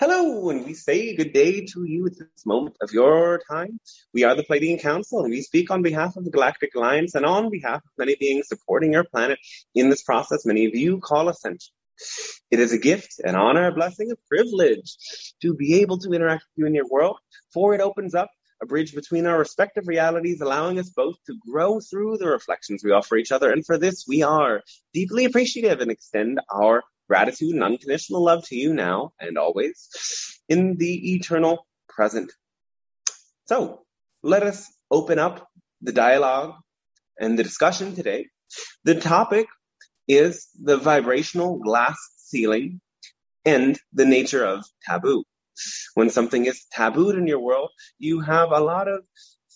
Hello, and we say good day to you at this moment of your time. We are the Pleiadian Council, and we speak on behalf of the Galactic Alliance and on behalf of many beings supporting your planet in this process. Many of you call Ascension. It is a gift, an honor, a blessing, a privilege to be able to interact with you in your world, for it opens up a bridge between our respective realities, allowing us both to grow through the reflections we offer each other. And for this, we are deeply appreciative and extend our gratitude and unconditional love to you now and always in the eternal present. So let us open up the dialogue and the discussion today. The topic is the vibrational glass ceiling and the nature of taboo. When something is tabooed in your world, you have a lot of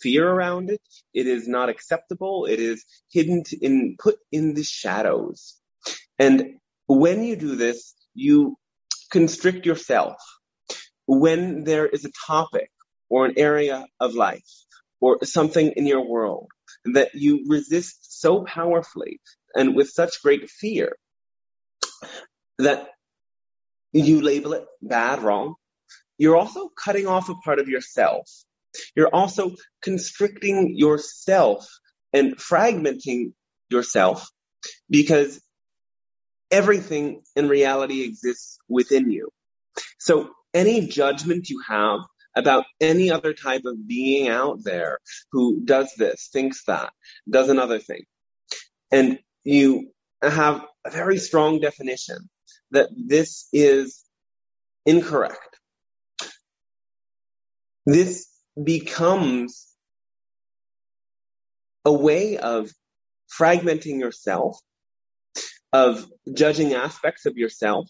fear around it. It is not acceptable. It is hidden in, put in the shadows. And when you do this, you constrict yourself. When there is a topic or an area of life or something in your world that you resist so powerfully and with such great fear that you label it bad, wrong, you're also cutting off a part of yourself. You're also constricting yourself and fragmenting yourself because everything in reality exists within you. So any judgment you have about any other type of being out there who does this, thinks that, does another thing, and you have a very strong definition that this is incorrect. This becomes a way of fragmenting yourself, of judging aspects of yourself,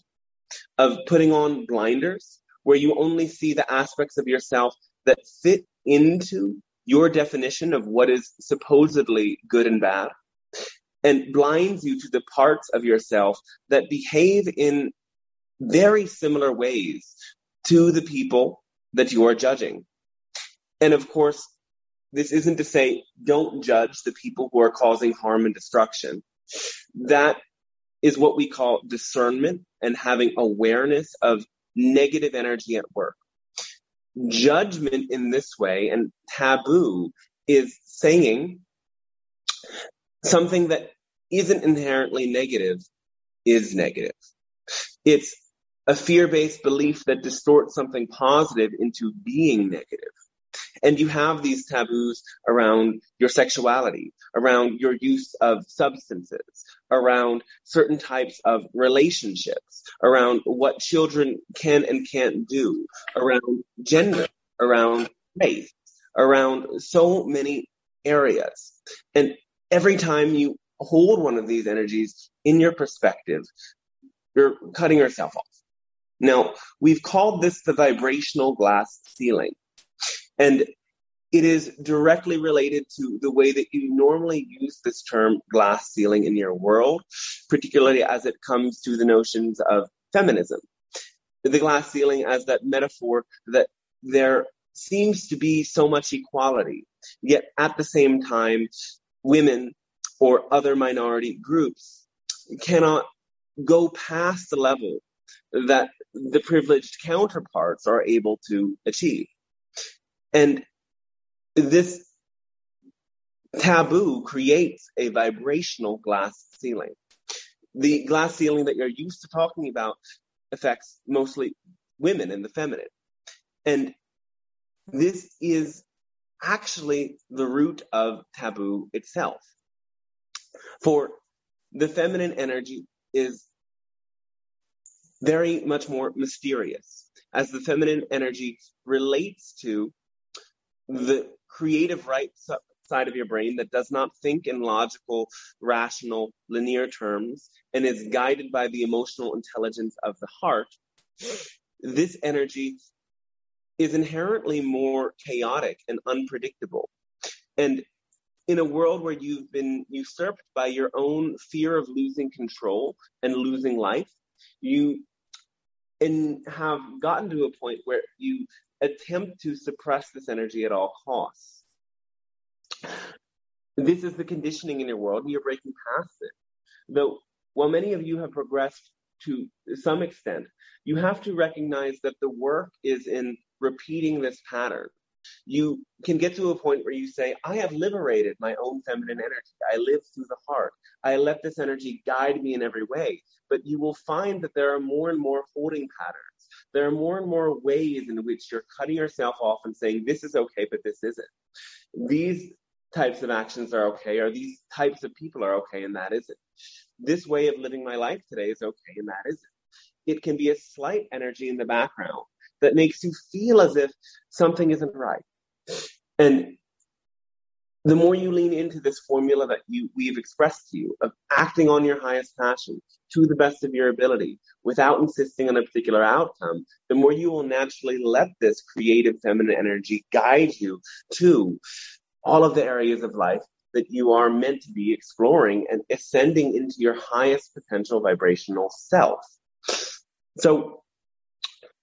of putting on blinders where you only see the aspects of yourself that fit into your definition of what is supposedly good and bad and blinds you to the parts of yourself that behave in very similar ways to the people that you are judging. And of course, this isn't to say don't judge the people who are causing harm and destruction. That is what we call discernment and having awareness of negative energy at work. Judgment in this way and taboo is saying something that isn't inherently negative is negative. It's a fear-based belief that distorts something positive into being negative. And you have these taboos around your sexuality, around your use of substances, around certain types of relationships, around what children can and can't do, around gender, around race, around so many areas. And every time you hold one of these energies in your perspective, you're cutting yourself off. Now, we've called this the vibrational glass ceiling. And it is directly related to the way that you normally use this term glass ceiling in your world, particularly as it comes to the notions of feminism. The glass ceiling as that metaphor that there seems to be so much equality, yet at the same time, women or other minority groups cannot go past the level that the privileged counterparts are able to achieve. And this taboo creates a vibrational glass ceiling. The glass ceiling that you're used to talking about affects mostly women and the feminine. And this is actually the root of taboo itself. For the feminine energy is very much more mysterious as the feminine energy relates to the creative right side of your brain that does not think in logical, rational, linear terms and is guided by the emotional intelligence of the heart, this energy is inherently more chaotic and unpredictable. And in a world where you've been usurped by your own fear of losing control and losing life, you and have gotten to a point where you attempt to suppress this energy at all costs. This is the conditioning in your world, and you're breaking past it. Though, while many of you have progressed to some extent, you have to recognize that the work is in repeating this pattern. You can get to a point where you say, I have liberated my own feminine energy. I live through the heart. I let this energy guide me in every way. But you will find that there are more and more holding patterns. There are more and more ways in which you're cutting yourself off and saying, this is okay, but this isn't. These types of actions are okay, or these types of people are okay, and that isn't. This way of living my life today is okay, and that isn't it can be a slight energy in the background that makes you feel as if something isn't right. And the more you lean into this formula that you, we've expressed to you of acting on your highest passion to the best of your ability without insisting on a particular outcome, the more you will naturally let this creative feminine energy guide you to all of the areas of life that you are meant to be exploring and ascending into your highest potential vibrational self. So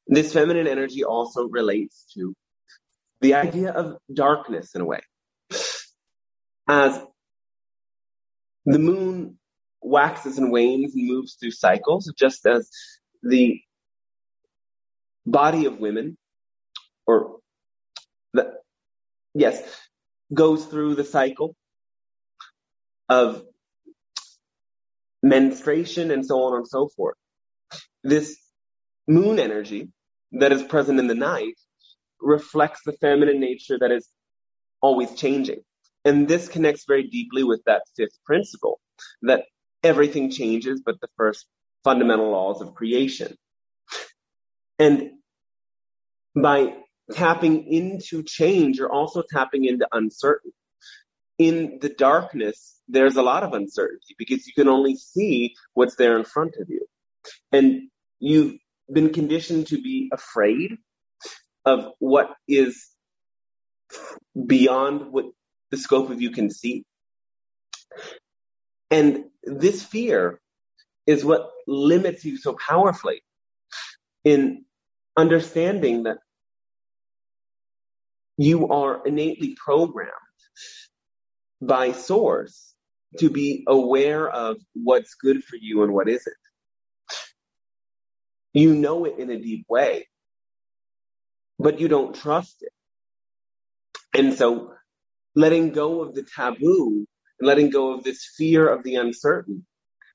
this feminine energy also relates to the idea of darkness in a way. As the moon waxes and wanes and moves through cycles, just as the body of women, or the, yes, goes through the cycle of menstruation and so on and so forth. This moon energy that is present in the night reflects the feminine nature that is always changing. And this connects very deeply with that fifth principle that everything changes but the first fundamental laws of creation. And by tapping into change, you're also tapping into uncertainty. In the darkness, there's a lot of uncertainty because you can only see what's there in front of you. And you've been conditioned to be afraid of what is beyond what the scope of you can see. And this fear is what limits you so powerfully in understanding that you are innately programmed by source to be aware of what's good for you and what isn't. You know it in a deep way, but you don't trust it. And so letting go of the taboo and letting go of this fear of the uncertain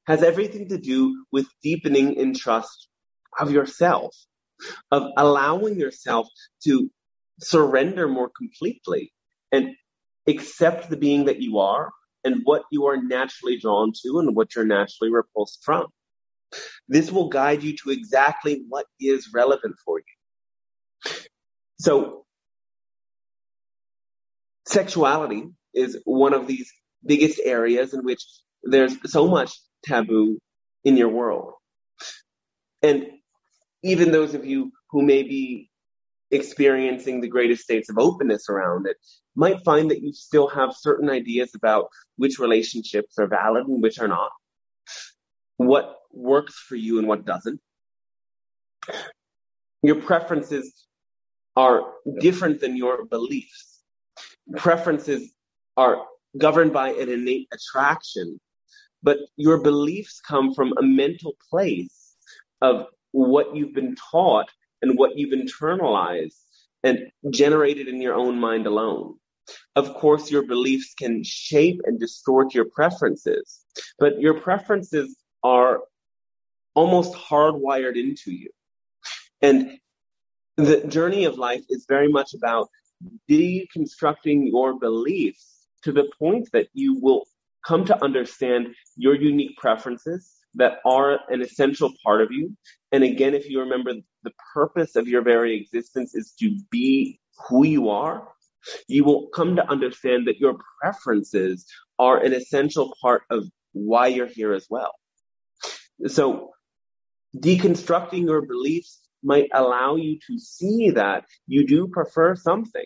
has everything to do with deepening in trust of yourself, of allowing yourself to surrender more completely and accept the being that you are and what you are naturally drawn to and what you're naturally repulsed from. This will guide you to exactly what is relevant for you. So, sexuality is one of these biggest areas in which there's so much taboo in your world. And even those of you who may be experiencing the greatest states of openness around it might find that you still have certain ideas about which relationships are valid and which are not. What works for you and what doesn't. Your preferences are different than your beliefs. Preferences are governed by an innate attraction, but your beliefs come from a mental place of what you've been taught and what you've internalized and generated in your own mind alone. Of course, your beliefs can shape and distort your preferences, but your preferences are almost hardwired into you. And the journey of life is very much about deconstructing your beliefs to the point that you will come to understand your unique preferences that are an essential part of you. And again, if you remember the purpose of your very existence is to be who you are, you will come to understand that your preferences are an essential part of why you're here as well. So deconstructing your beliefs might allow you to see that you do prefer something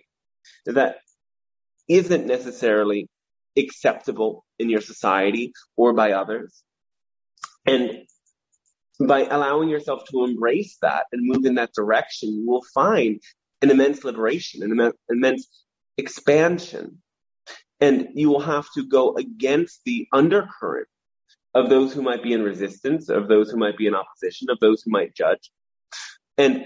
that isn't necessarily acceptable in your society or by others. And by allowing yourself to embrace that and move in that direction, you will find an immense liberation, an immense expansion. And you will have to go against the undercurrent of those who might be in resistance, of those who might be in opposition, of those who might judge. And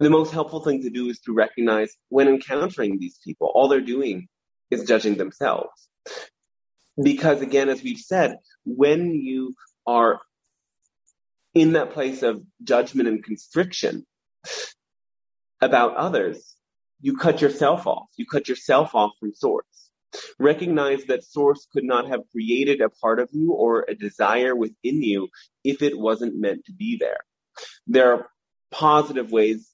the most helpful thing to do is to recognize when encountering these people, all they're doing is judging themselves. Because again, as we've said, when you are in that place of judgment and constriction about others, you cut yourself off. You cut yourself off from source. Recognize that source could not have created a part of you or a desire within you if it wasn't meant to be there. There are positive ways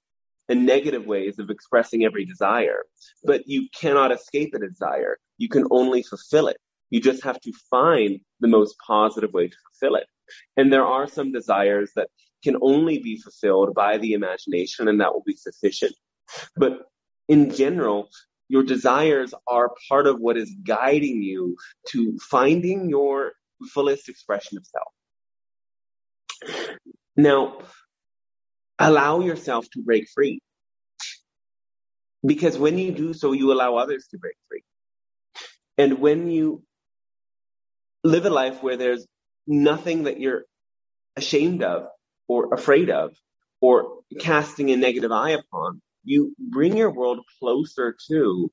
and negative ways of expressing every desire, but you cannot escape a desire. You can only fulfill it. You just have to find the most positive way to fulfill it. And there are some desires that can only be fulfilled by the imagination and that will be sufficient. But in general, your desires are part of what is guiding you to finding your fullest expression of self. Now, allow yourself to break free. Because when you do so, you allow others to break free. And when you live a life where there's nothing that you're ashamed of or afraid of or casting a negative eye upon, you bring your world closer to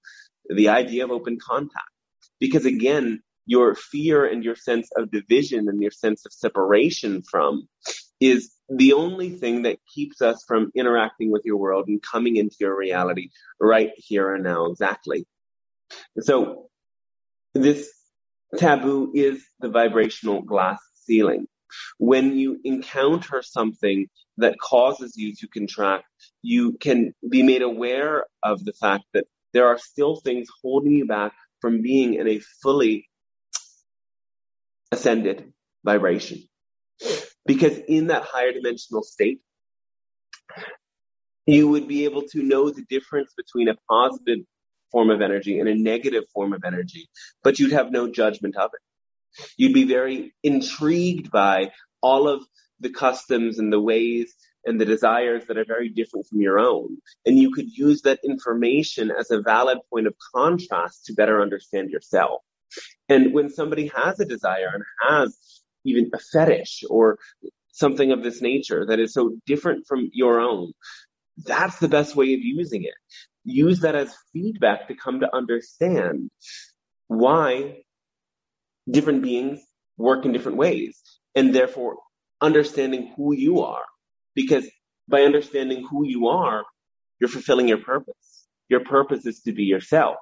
the idea of open contact. Because again, your fear and your sense of division and your sense of separation from is the only thing that keeps us from interacting with your world and coming into your reality right here and now exactly. So this taboo is the vibrational glass ceiling. When you encounter something that causes you to contract, you can be made aware of the fact that there are still things holding you back from being in a fully ascended vibration. Because in that higher dimensional state, you would be able to know the difference between a positive form of energy and a negative form of energy, but you'd have no judgment of it. You'd be very intrigued by all of the customs and the ways and the desires that are very different from your own. And you could use that information as a valid point of contrast to better understand yourself. And when somebody has a desire and has even a fetish or something of this nature that is so different from your own, that's the best way of using it. Use that as feedback to come to understand why different beings work in different ways and therefore understanding who you are. Because by understanding who you are, you're fulfilling your purpose. Your purpose is to be yourself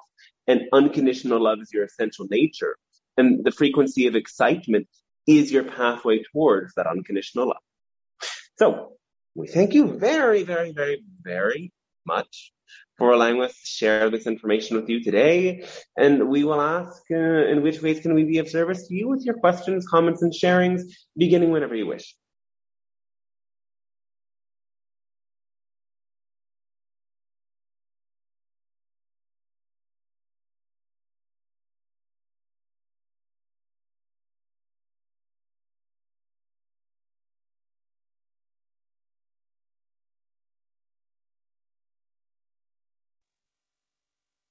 and unconditional love is your essential nature. And the frequency of excitement is your pathway towards that unconditional love. So we thank you very, very, very, very much for allowing us to share this information with you today. And we will ask uh, in which ways can we be of service to you with your questions, comments, and sharings, beginning whenever you wish.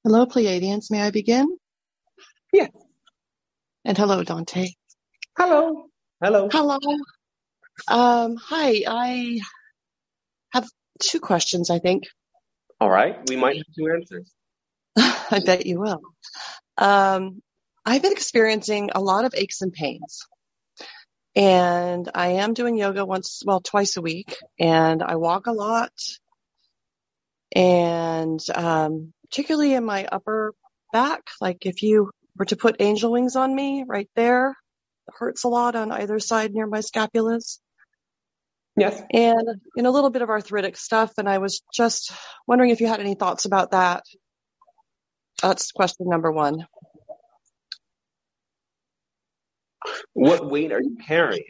Hello, Pleiadians. May I begin? Yeah. And hello, Dante. Hello. Hello. Hello. Um, hi. I have two questions, I think. All right. We might have two answers. I bet you will. Um, I've been experiencing a lot of aches and pains. And I am doing yoga once, well, twice a week. And I walk a lot. And um, particularly in my upper back. Like if you were to put angel wings on me right there, it hurts a lot on either side near my scapulas. Yes. And in a little bit of arthritic stuff. And I was just wondering if you had any thoughts about that. That's question number one. What weight are you carrying?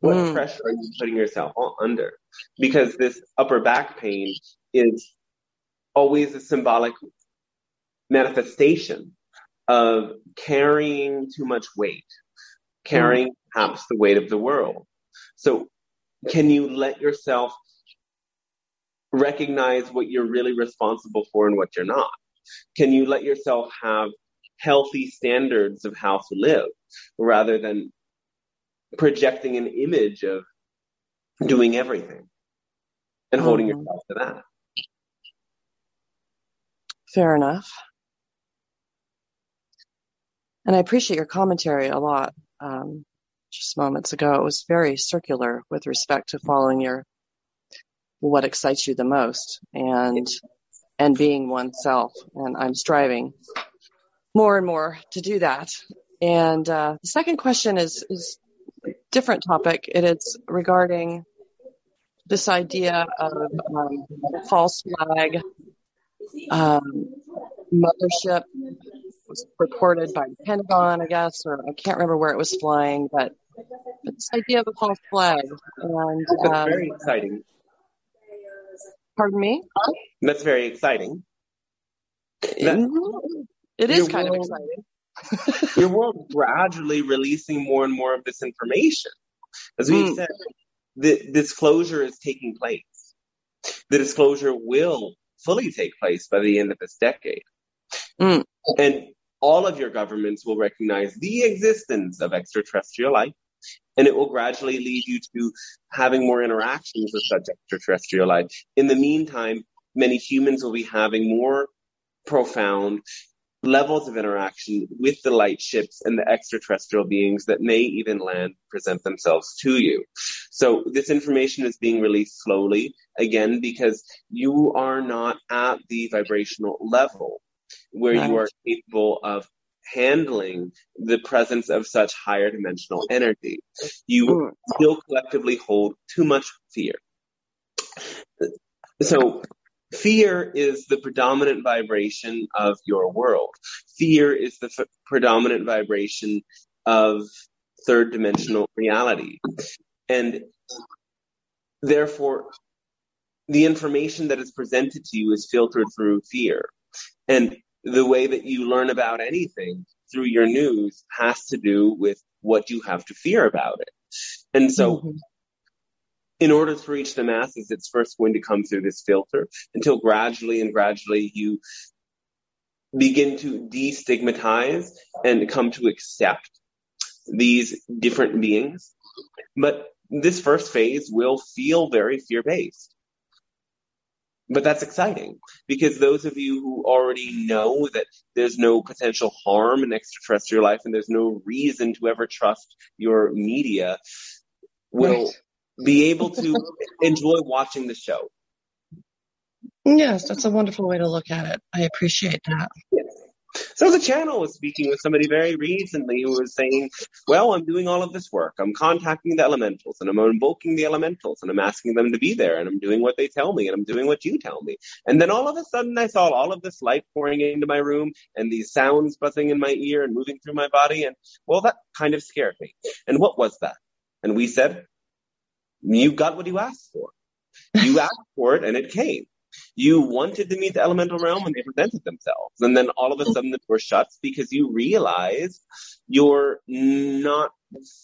What mm. pressure are you putting yourself under? Because this upper back pain is always a symbolic manifestation of carrying too much weight, carrying perhaps the weight of the world. So can you let yourself recognize what you're really responsible for and what you're not? Can you let yourself have healthy standards of how to live rather than projecting an image of doing everything and holding mm-hmm. yourself to that. Fair enough. And I appreciate your commentary a lot. Um, just moments ago, it was very circular with respect to following your what excites you the most and and being oneself. And I'm striving more and more to do that. And uh, the second question is is different topic. It is regarding this idea of um, false flag um, mothership was reported by the Pentagon, I guess, or I can't remember where it was flying, but, but this idea of a false flag. And, That's um, very exciting. Pardon me? That's very exciting. That, it is kind world, of exciting. your world gradually releasing more and more of this information. As we mm. said, the disclosure is taking place. The disclosure will fully take place by the end of this decade. Mm. And all of your governments will recognize the existence of extraterrestrial life, and it will gradually lead you to having more interactions with such extraterrestrial life. In the meantime, many humans will be having more profound levels of interaction with the light ships and the extraterrestrial beings that may even land present themselves to you. So this information is being released slowly, again, because you are not at the vibrational level where right. you are capable of handling the presence of such higher dimensional energy. You mm. still collectively hold too much fear. So fear is the predominant vibration of your world. Fear is the f- predominant vibration of third dimensional reality. And therefore, the information that is presented to you is filtered through fear. And the way that you learn about anything through your news has to do with what you have to fear about it. And so, mm-hmm. In order to reach the masses, it's first going to come through this filter until gradually and gradually you begin to destigmatize and come to accept these different beings. But this first phase will feel very fear based. But that's exciting because those of you who already know that there's no potential harm in extraterrestrial life and there's no reason to ever trust your media will right. Be able to enjoy watching the show. Yes, that's a wonderful way to look at it. I appreciate that. Yes. So the channel was speaking with somebody very recently who was saying, well, I'm doing all of this work. I'm contacting the elementals and I'm invoking the elementals and I'm asking them to be there and I'm doing what they tell me and I'm doing what you tell me. And then all of a sudden I saw all of this light pouring into my room and these sounds buzzing in my ear and moving through my body. And well, that kind of scared me. And what was that? And we said, you got what you asked for. You asked for it and it came. You wanted to meet the elemental realm and they presented themselves. And then all of a sudden the door shuts because you realize you're not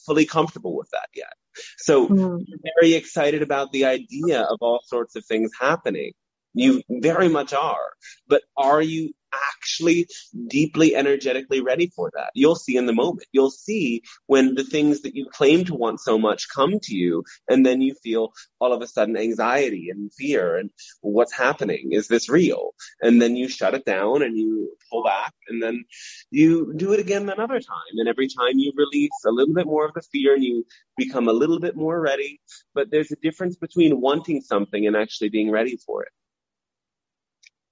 fully comfortable with that yet. So mm. You're very excited about the idea of all sorts of things happening. You very much are. But are you actually deeply energetically ready for that. You'll see in the moment. You'll see when the things that you claim to want so much come to you, and then you feel all of a sudden anxiety and fear and what's happening? Is this real? And then you shut it down and you pull back, and then you do it again another time. And every time you release a little bit more of the fear and you become a little bit more ready. But there's a difference between wanting something and actually being ready for it.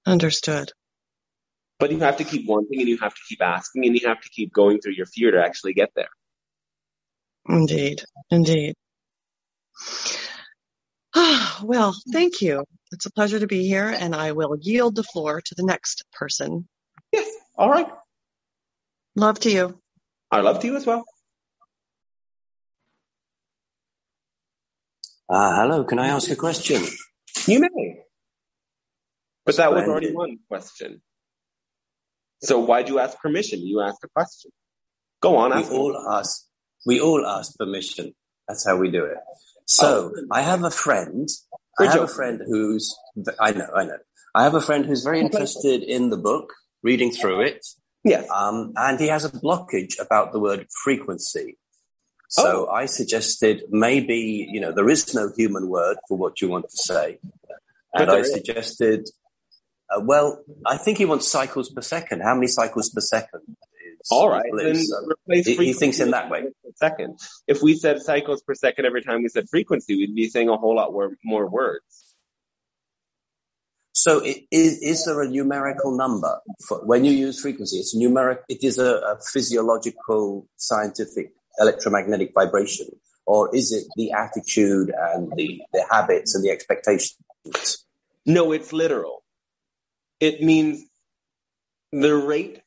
Understood. But you have to keep wanting and you have to keep asking and you have to keep going through your fear to actually get there. Indeed. Indeed. well, thank you. It's a pleasure to be here and I will yield the floor to the next person. Yes. All right. Love to you. I love to you as well. Uh, hello, can I ask a question? You may. But that was already one question. So why'd you ask permission? You asked a question. Go on. We all ask. We all ask permission. That's how we do it. So oh. I have a friend. I have a friend who's. I know. I know. I have a friend who's very interested in the book, reading through it. Yeah. Um, and he has a blockage about the word frequency. So oh. I suggested maybe, you know, there is no human word for what you want to say. And I suggested, uh, well, I think he wants cycles per second. How many cycles per second? All right. Then replace he, he thinks in that way. Second. If we said cycles per second every time we said frequency, we'd be saying a whole lot more, more words. So is, is there a numerical number for when you use frequency? It's numeric. It is a, a physiological, scientific electromagnetic vibration, or is it the attitude and the, the habits and the expectations? No, it's literal. It means the rate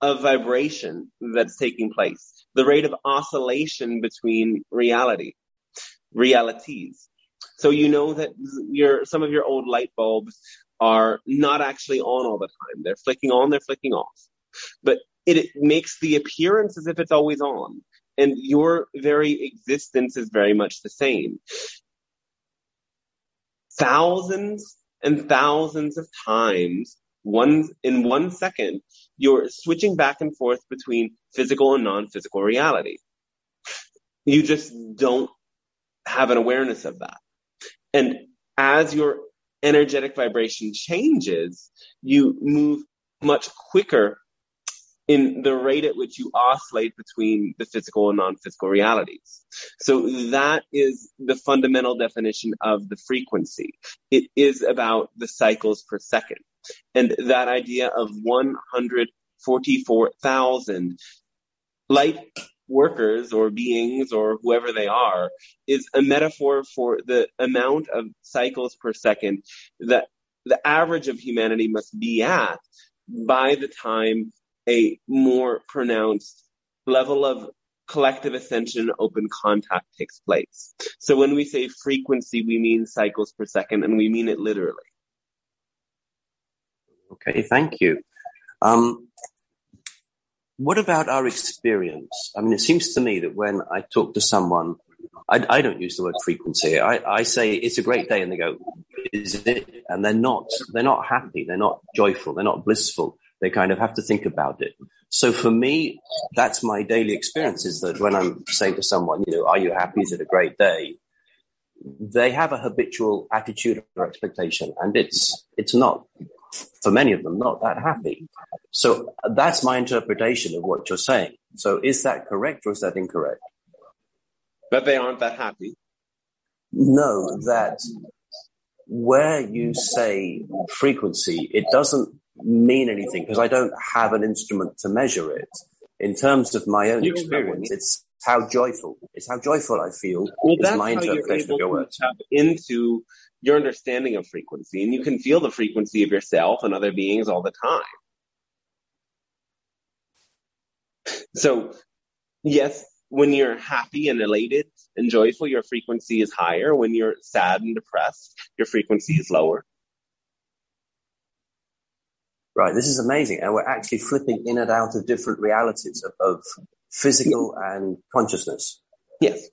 of vibration that's taking place, the rate of oscillation between reality, realities. So you know that your some of your old light bulbs are not actually on all the time. They're flicking on, they're flicking off. But it, it makes the appearance as if it's always on. And your very existence is very much the same. Thousands and thousands of times, one in one second, you're switching back and forth between physical and non-physical reality. You just don't have an awareness of that. And as your energetic vibration changes, you move much quicker in the rate at which you oscillate between the physical and non-physical realities. So that is the fundamental definition of the frequency. It is about the cycles per second. And that idea of 144,000 light workers or beings or whoever they are is a metaphor for the amount of cycles per second that the average of humanity must be at by the time a more pronounced level of collective ascension open contact takes place. So when we say frequency, we mean cycles per second and we mean it literally. Okay, thank you. Um, what about our experience? I mean, it seems to me that when I talk to someone, I, I don't use the word frequency. I, I, say it's a great day, and they go, "Is it?" And they're not. They're not happy. They're not joyful. They're not blissful. They kind of have to think about it. So for me, that's my daily experience. Is that when I'm saying to someone, you know, "Are you happy? Is it a great day?" They have a habitual attitude or expectation, and it's it's not for many of them, not that happy. So that's my interpretation of what you're saying. So is that correct or is that incorrect? That they aren't that happy? No, that where you say frequency, it doesn't mean anything because I don't have an instrument to measure it. In terms of my own you experience, it's how joyful. It's how joyful I feel. Well, is my interpretation of your words. into your understanding of frequency and you can feel the frequency of yourself and other beings all the time. So yes, when you're happy and elated and joyful, your frequency is higher. When you're sad and depressed, your frequency is lower. Right. This is amazing. And we're actually flipping in and out of different realities of, of physical and consciousness. Yes.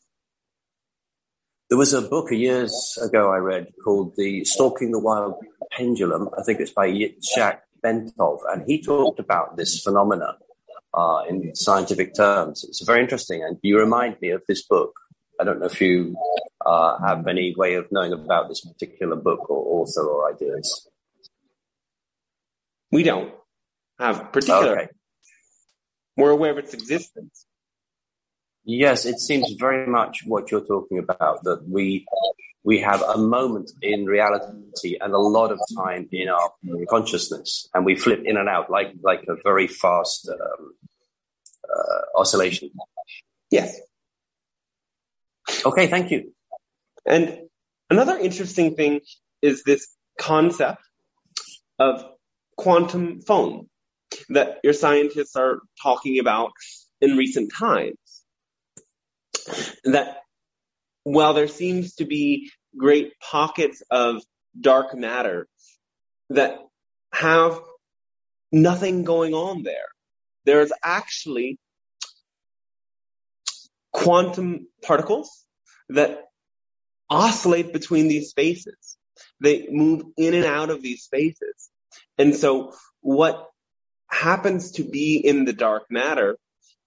There was a book years ago I read called The Stalking the Wild Pendulum. I think it's by Yitzhak Bentov, and he talked about this phenomena uh, in scientific terms. It's very interesting, and you remind me of this book. I don't know if you uh, have any way of knowing about this particular book or author or ideas. We don't have particular. Okay. We're aware of its existence. Yes, it seems very much what you're talking about, that we we have a moment in reality and a lot of time in our consciousness, and we flip in and out like like a very fast um, uh, oscillation. Yes. Okay, thank you. And another interesting thing is this concept of quantum foam that your scientists are talking about in recent times that while there seems to be great pockets of dark matter that have nothing going on there, there's actually quantum particles that oscillate between these spaces. They move in and out of these spaces. And so what happens to be in the dark matter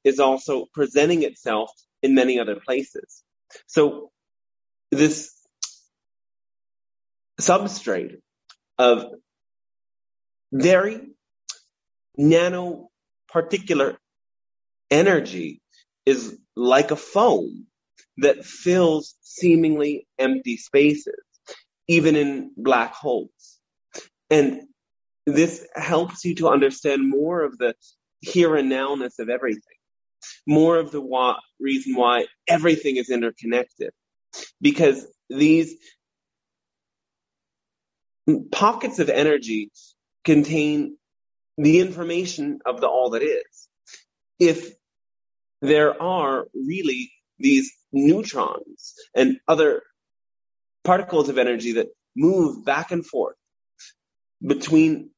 is also presenting itself in many other places. So this substrate of very nanoparticular energy is like a foam that fills seemingly empty spaces, even in black holes. And this helps you to understand more of the here and nowness of everything, more of the why, reason why everything is interconnected. Because these pockets of energy contain the information of the all that is. If there are really these neutrons and other particles of energy that move back and forth between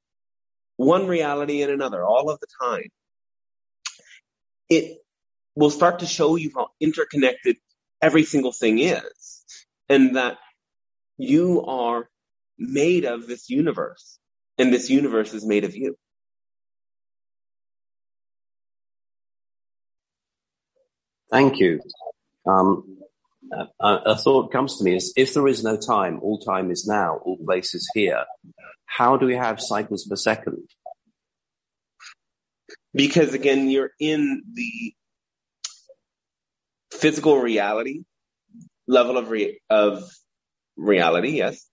one reality and another all of the time, it will start to show you how interconnected every single thing is and that you are made of this universe and this universe is made of you. Thank you. Um, Uh, a, a thought comes to me is if there is no time, all time is now, all place is here. How do we have cycles per second? Because again, you're in the physical reality level of re- of reality, yes,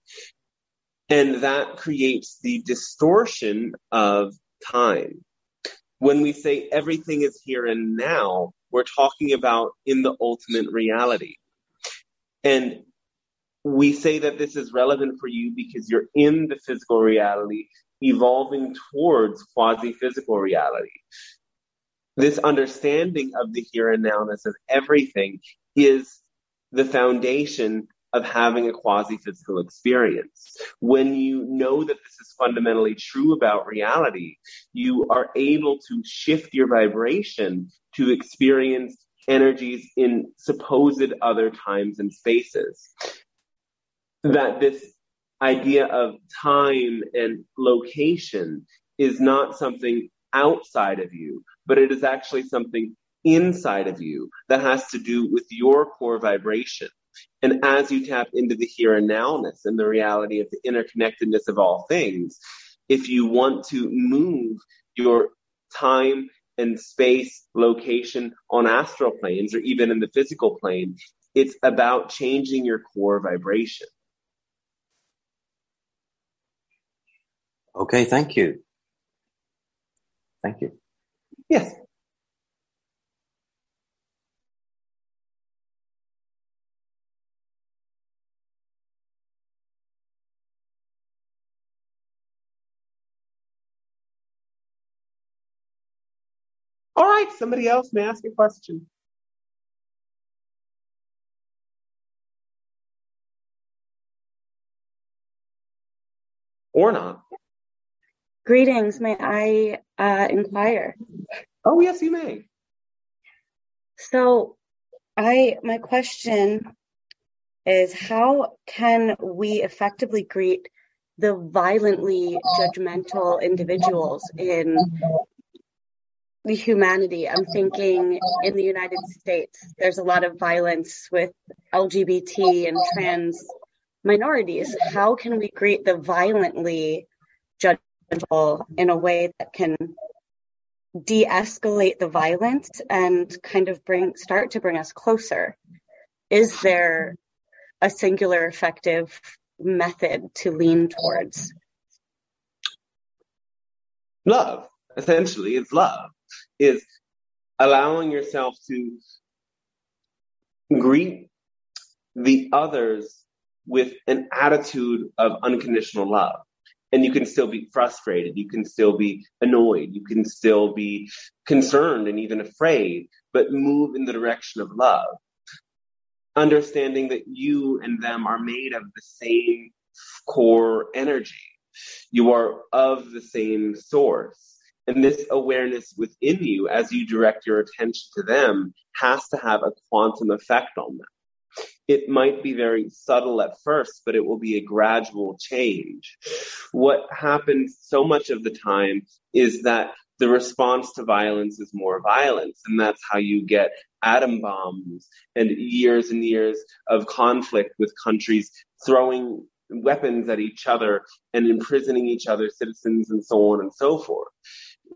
and that creates the distortion of time. When we say everything is here and now, we're talking about in the ultimate reality. And we say that this is relevant for you because you're in the physical reality, evolving towards quasi physical reality. This understanding of the here and nowness of everything is the foundation of having a quasi physical experience. When you know that this is fundamentally true about reality, you are able to shift your vibration to experience energies in supposed other times and spaces. That this idea of time and location is not something outside of you, but it is actually something inside of you that has to do with your core vibration. And as you tap into the here and nowness and the reality of the interconnectedness of all things, if you want to move your time and space location on astral planes or even in the physical plane, it's about changing your core vibration. Okay, thank you. Thank you. Yes. All right, somebody else may ask a question. Or not. Greetings. May I uh, inquire? Oh, yes, you may. So, I my question is how can we effectively greet the violently judgmental individuals in the humanity. I'm thinking in the United States, there's a lot of violence with LGBT and trans minorities. How can we greet the violently judgmental in a way that can de-escalate the violence and kind of bring start to bring us closer? Is there a singular effective method to lean towards? Love, essentially, it's love is allowing yourself to greet the others with an attitude of unconditional love. And you can still be frustrated. You can still be annoyed. You can still be concerned and even afraid, but move in the direction of love. Understanding that you and them are made of the same core energy. You are of the same source and this awareness within you, as you direct your attention to them, has to have a quantum effect on them. It might be very subtle at first, but it will be a gradual change. What happens so much of the time is that the response to violence is more violence. And that's how you get atom bombs and years and years of conflict with countries throwing weapons at each other and imprisoning each other's citizens and so on and so forth.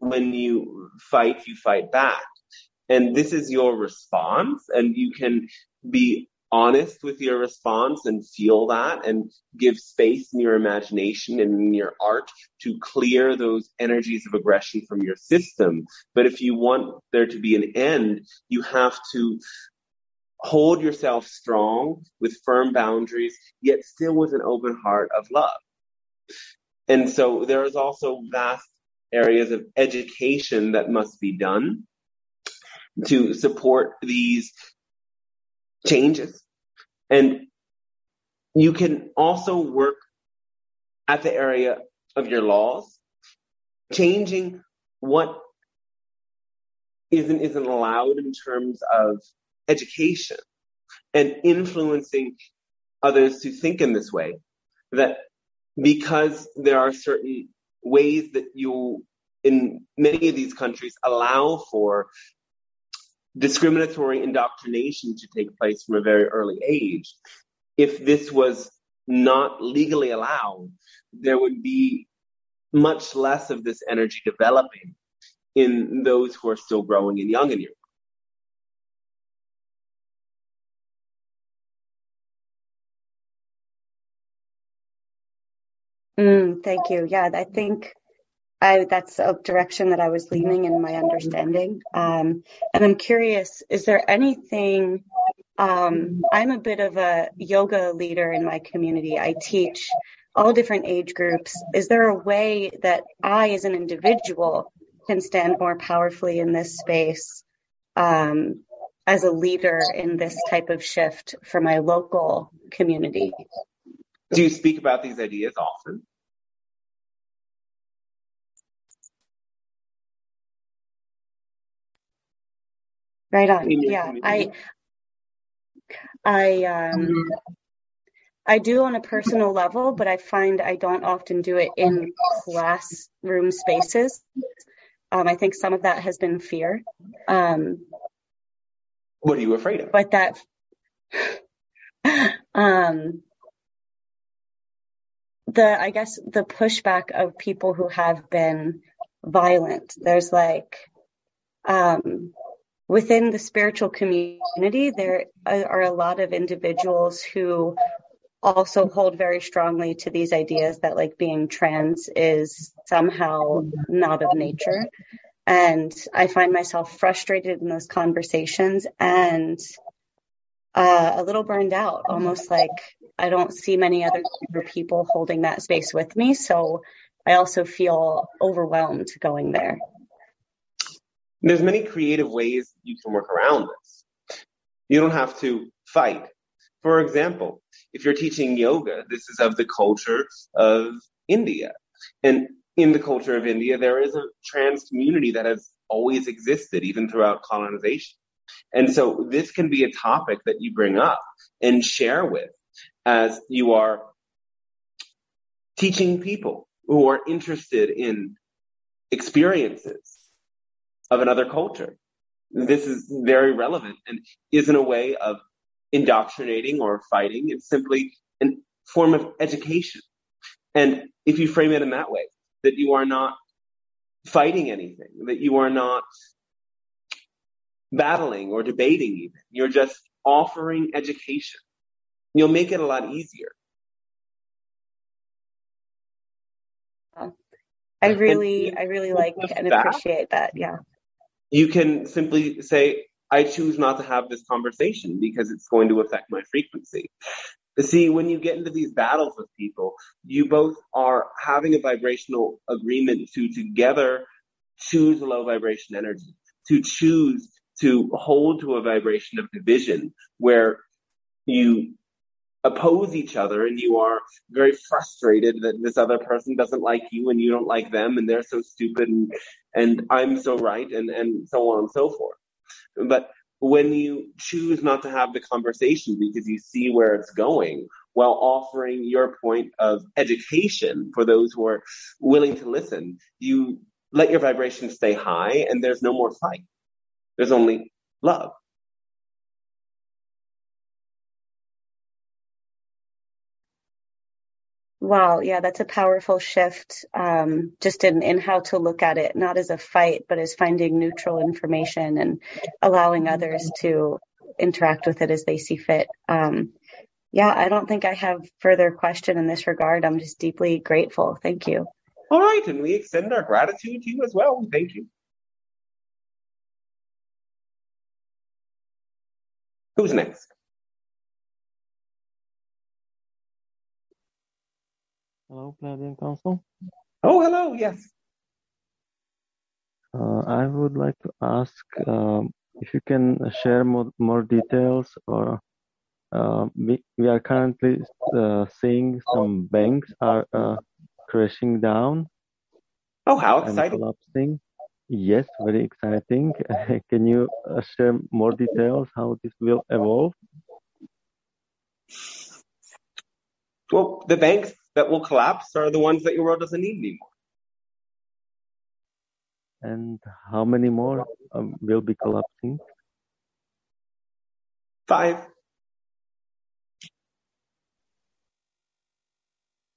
When you fight, you fight back. And this is your response and you can be honest with your response and feel that and give space in your imagination and in your art to clear those energies of aggression from your system. But if you want there to be an end, you have to hold yourself strong with firm boundaries, yet still with an open heart of love. And so there is also vast areas of education that must be done to support these changes. And you can also work at the area of your laws, changing what isn't isn't allowed in terms of education and influencing others to think in this way that because there are certain ways that you in many of these countries allow for discriminatory indoctrination to take place from a very early age. If this was not legally allowed, there would be much less of this energy developing in those who are still growing and young in Europe. Mm, thank you. Yeah, I think I, that's a direction that I was leaning in my understanding. Um, and I'm curious, is there anything, um, I'm a bit of a yoga leader in my community. I teach all different age groups. Is there a way that I, as an individual, can stand more powerfully in this space um, as a leader in this type of shift for my local community? Do you speak about these ideas often? Right on. Yeah, I, I, um, I do on a personal level, but I find I don't often do it in classroom spaces. Um, I think some of that has been fear. Um, what are you afraid of? But that, um, the I guess the pushback of people who have been violent. There's like, um, within the spiritual community, there are a lot of individuals who also hold very strongly to these ideas that like being trans is somehow not of nature. And I find myself frustrated in those conversations and uh, a little burned out, almost like I don't see many other people holding that space with me. So I also feel overwhelmed going there. There's many creative ways you can work around this. You don't have to fight. For example, if you're teaching yoga, this is of the culture of India. And in the culture of India, there is a trans community that has always existed, even throughout colonization. And so this can be a topic that you bring up and share with as you are teaching people who are interested in experiences of another culture. This is very relevant and isn't a way of indoctrinating or fighting. It's simply a form of education. And if you frame it in that way, that you are not fighting anything, that you are not battling or debating even, you're just offering education, you'll make it a lot easier. I really, I really like and appreciate that. Yeah you can simply say, I choose not to have this conversation because it's going to affect my frequency. See, when you get into these battles with people, you both are having a vibrational agreement to together choose a low vibration energy, to choose to hold to a vibration of division where you oppose each other and you are very frustrated that this other person doesn't like you and you don't like them and they're so stupid and, and I'm so right and, and so on and so forth. But when you choose not to have the conversation because you see where it's going while offering your point of education for those who are willing to listen, you let your vibration stay high and there's no more fight. There's only love. Wow, yeah, that's a powerful shift um, just in, in how to look at it, not as a fight, but as finding neutral information and allowing others to interact with it as they see fit. Um, yeah, I don't think I have further question in this regard. I'm just deeply grateful. Thank you. All right, and we extend our gratitude to you as well. Thank you. Who's next? Hello, Pleiadian Council. Oh, hello, yes. Uh, I would like to ask um, if you can share more, more details or uh, we, we are currently uh, seeing some banks are uh, crashing down. Oh, how exciting! collapsing. Yes, very exciting. Can you uh, share more details how this will evolve? Well, the banks that will collapse are the ones that your world doesn't need anymore. And how many more um, will be collapsing? Five.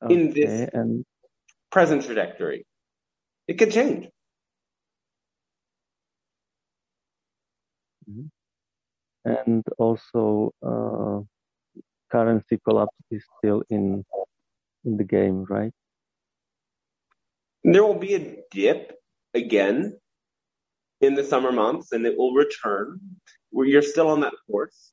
Okay, in this and present trajectory. It could change. Mm-hmm. And also, uh, currency collapse is still in in the game, right? There will be a dip again in the summer months, and it will return. Where you're still on that course.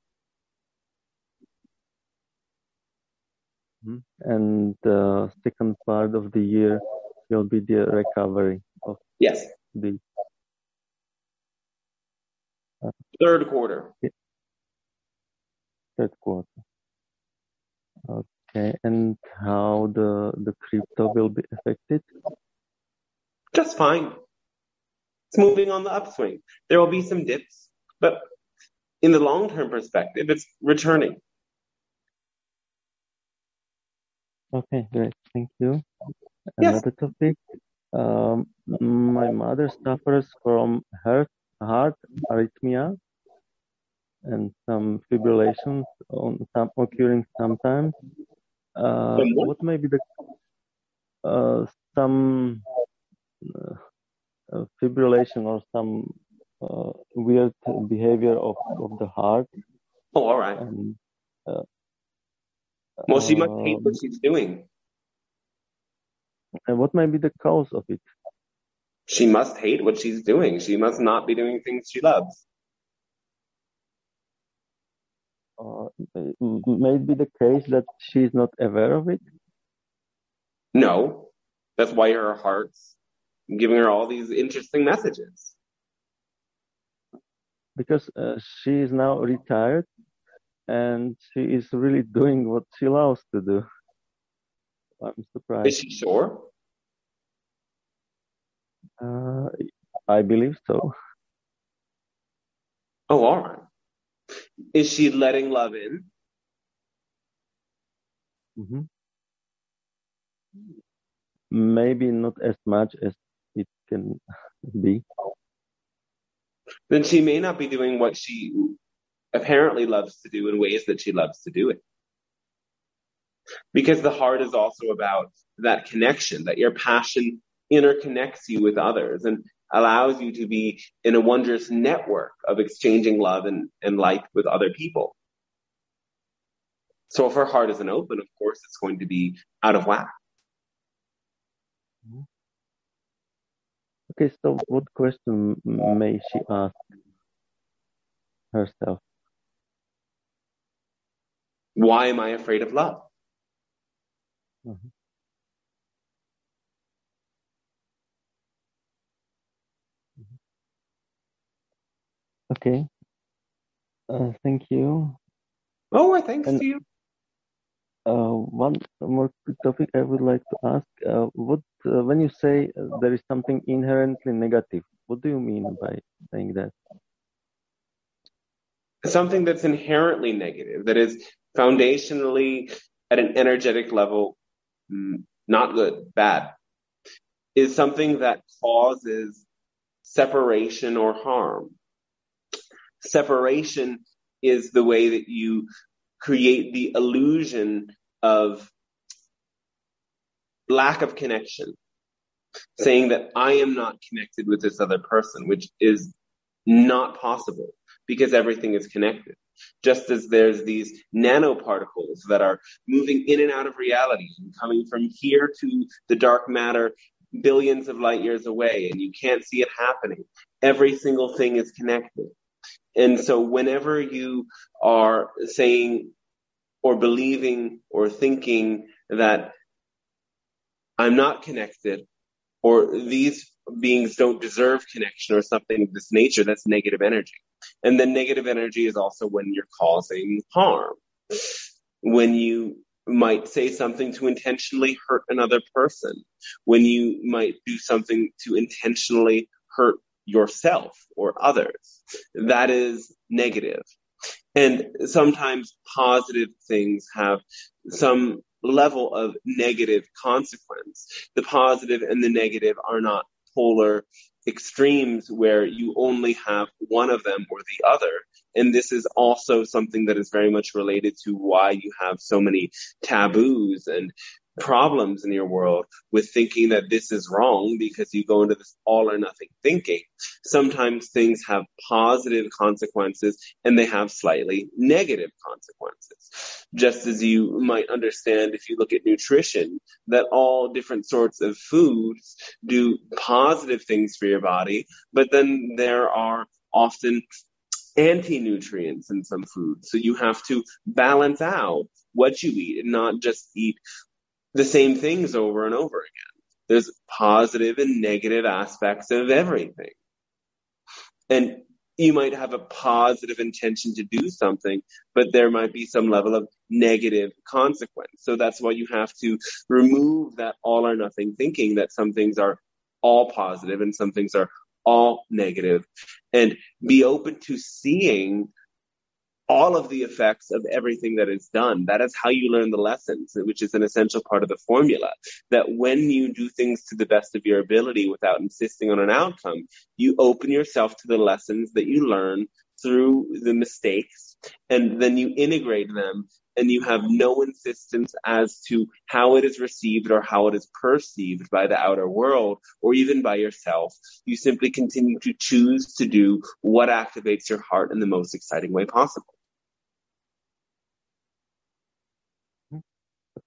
Mm-hmm. And the second part of the year will be the recovery of yes the uh, third quarter. Third quarter. Okay, and how the the crypto will be affected? Just fine. It's moving on the upswing. There will be some dips, but in the long term perspective, it's returning. Okay, great. Thank you. Yes. Another topic. Um, my mother suffers from heart, heart arrhythmia and some fibrillations on some occurring sometimes. Uh, what may be the uh, some uh, fibrillation or some uh, weird behavior of, of the heart? Oh, all right. And, uh, well, she must hate what she's doing. And what may be the cause of it? She must hate what she's doing. She must not be doing things she loves. Uh, may be the case that she's not aware of it? No. That's why her heart's giving her all these interesting messages. Because uh, she is now retired and she is really doing what she loves to do. I'm surprised. Is she sure? Uh, I believe so. Oh, all right. Is she letting love in? Mm-hmm. Maybe not as much as it can be. Then she may not be doing what she apparently loves to do in ways that she loves to do it. Because the heart is also about that connection, that your passion interconnects you with others and allows you to be in a wondrous network of exchanging love and, and light with other people. So if her heart isn't open, of course, it's going to be out of whack. Okay, so what question may she ask herself? Why am I afraid of love? Mm-hmm. Okay. Uh, thank you. Oh, thanks and, to you. Uh, one more topic I would like to ask: uh, What, uh, when you say uh, there is something inherently negative, what do you mean by saying that? Something that's inherently negative, that is foundationally at an energetic level, mm, not good, bad. is something that causes separation or harm. Separation is the way that you create the illusion of lack of connection, saying that I am not connected with this other person, which is not possible because everything is connected. Just as there's these nanoparticles that are moving in and out of reality and coming from here to the dark matter billions of light years away and you can't see it happening. Every single thing is connected. And so whenever you are saying or believing or thinking that I'm not connected or these beings don't deserve connection or something of this nature, that's negative energy. And then negative energy is also when you're causing harm. When you might say something to intentionally hurt another person, when you might do something to intentionally hurt yourself or others. That is negative. And sometimes positive things have some level of negative consequence. The positive and the negative are not polar extremes where you only have one of them or the other. And this is also something that is very much related to why you have so many taboos and problems in your world with thinking that this is wrong because you go into this all or nothing thinking. Sometimes things have positive consequences and they have slightly negative consequences. Just as you might understand if you look at nutrition, that all different sorts of foods do positive things for your body, but then there are often anti-nutrients in some foods. So you have to balance out what you eat and not just eat the same things over and over again. There's positive and negative aspects of everything. And you might have a positive intention to do something, but there might be some level of negative consequence. So that's why you have to remove that all or nothing thinking that some things are all positive and some things are all negative and be open to seeing all of the effects of everything that is done. That is how you learn the lessons, which is an essential part of the formula. That when you do things to the best of your ability without insisting on an outcome, you open yourself to the lessons that you learn through the mistakes and then you integrate them and you have no insistence as to how it is received or how it is perceived by the outer world or even by yourself. You simply continue to choose to do what activates your heart in the most exciting way possible.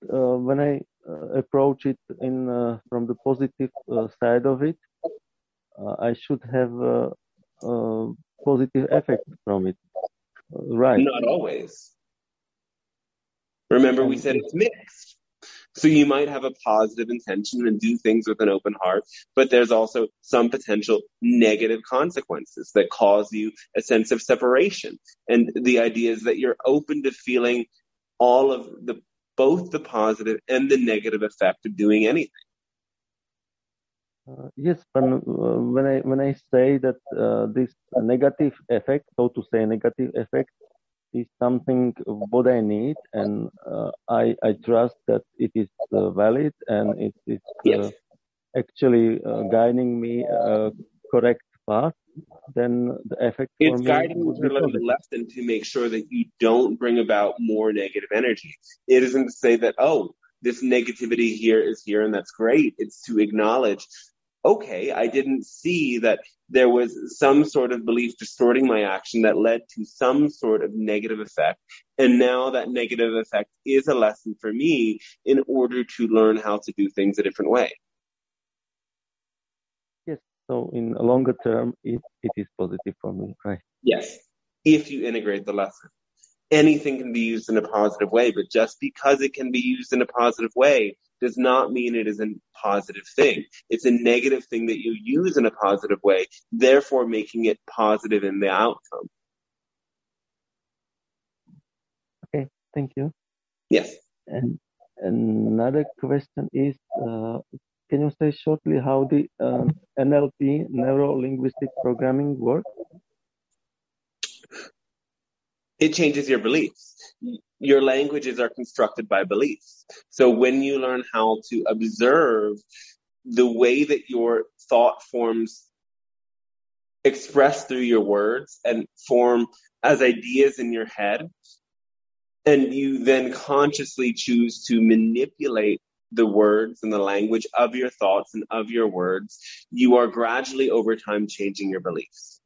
When I uh, approach it in uh, from the positive uh, side of it, uh, I should have a, positive effect from it. Uh, right? Not always. Remember, we said it's mixed. So you might have a positive intention and do things with an open heart, but there's also some potential negative consequences that cause you a sense of separation. And the idea is that you're open to feeling all of the both the positive and the negative effect of doing anything. Uh, yes, but uh, when I when I say that uh, this negative effect, so to say, negative effect is something what I need, and uh, I I trust that it is uh, valid and it is uh, Yes. actually guiding me correct path. Then the effect It's guiding you to learn the lesson to make sure that you don't bring about more negative energy. It isn't to say that, oh, this negativity here is here and that's great. It's to acknowledge, okay, I didn't see that there was some sort of belief distorting my action that led to some sort of negative effect. And now that negative effect is a lesson for me in order to learn how to do things a different way. So in a longer term, it, it is positive for me, right? Yes. If you integrate the lesson. Anything can be used in a positive way, but just because it can be used in a positive way does not mean it is a positive thing. It's a negative thing that you use in a positive way, therefore making it positive in the outcome. Okay. Thank you. Yes. And another question is, uh, can you say shortly how the um, NLP, neuro linguistic programming, works? It changes your beliefs. Your languages are constructed by beliefs. So when you learn how to observe the way that your thought forms express through your words and form as ideas in your head. And you then consciously choose to manipulate the words and the language of your thoughts and of your words. You are gradually over time changing your beliefs.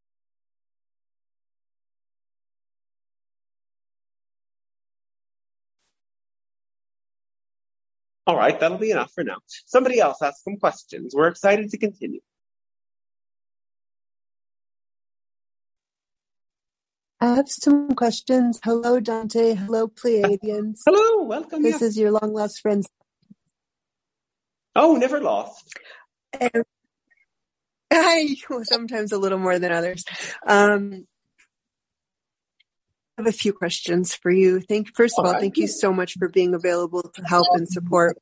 All right, that'll be enough for now. Somebody else ask some questions. We're excited to continue. I have some questions. Hello, Dante. Hello, Pleiadians. Hello, welcome. This is your long lost friend. Oh, never lost. I sometimes a little more than others. Um, I have a few questions for you. Thank first of all, thank you so much for being available to help and support.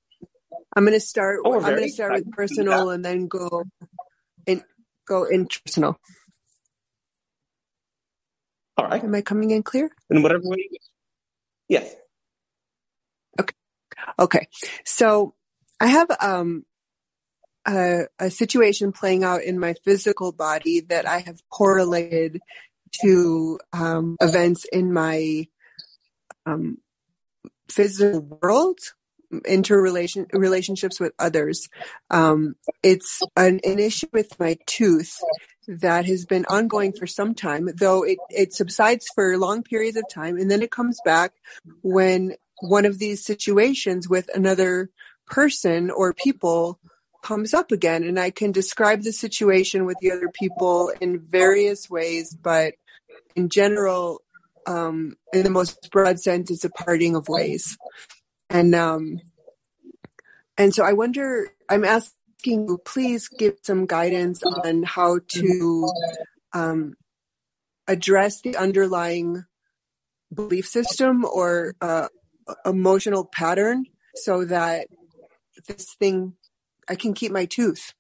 I'm going to start. Oh, I'm going to start with personal and then go in go interpersonal. All right. Am I coming in clear? In whatever way. Yes. Okay. Okay. So I have um a, a situation playing out in my physical body that I have correlated to um, events in my um, physical world, interrelation relationships with others. Um, it's an, an, issue with my tooth that has been ongoing for some time, though it, it subsides for long periods of time, and then it comes back when one of these situations with another person or people comes up again and I can describe the situation with the other people in various ways, but in general, um, in the most broad sense, it's a parting of ways. And, um, and so I wonder, I'm asking you, please give some guidance on how to, um, address the underlying belief system or, uh, emotional pattern so that this thing, I can keep my tooth.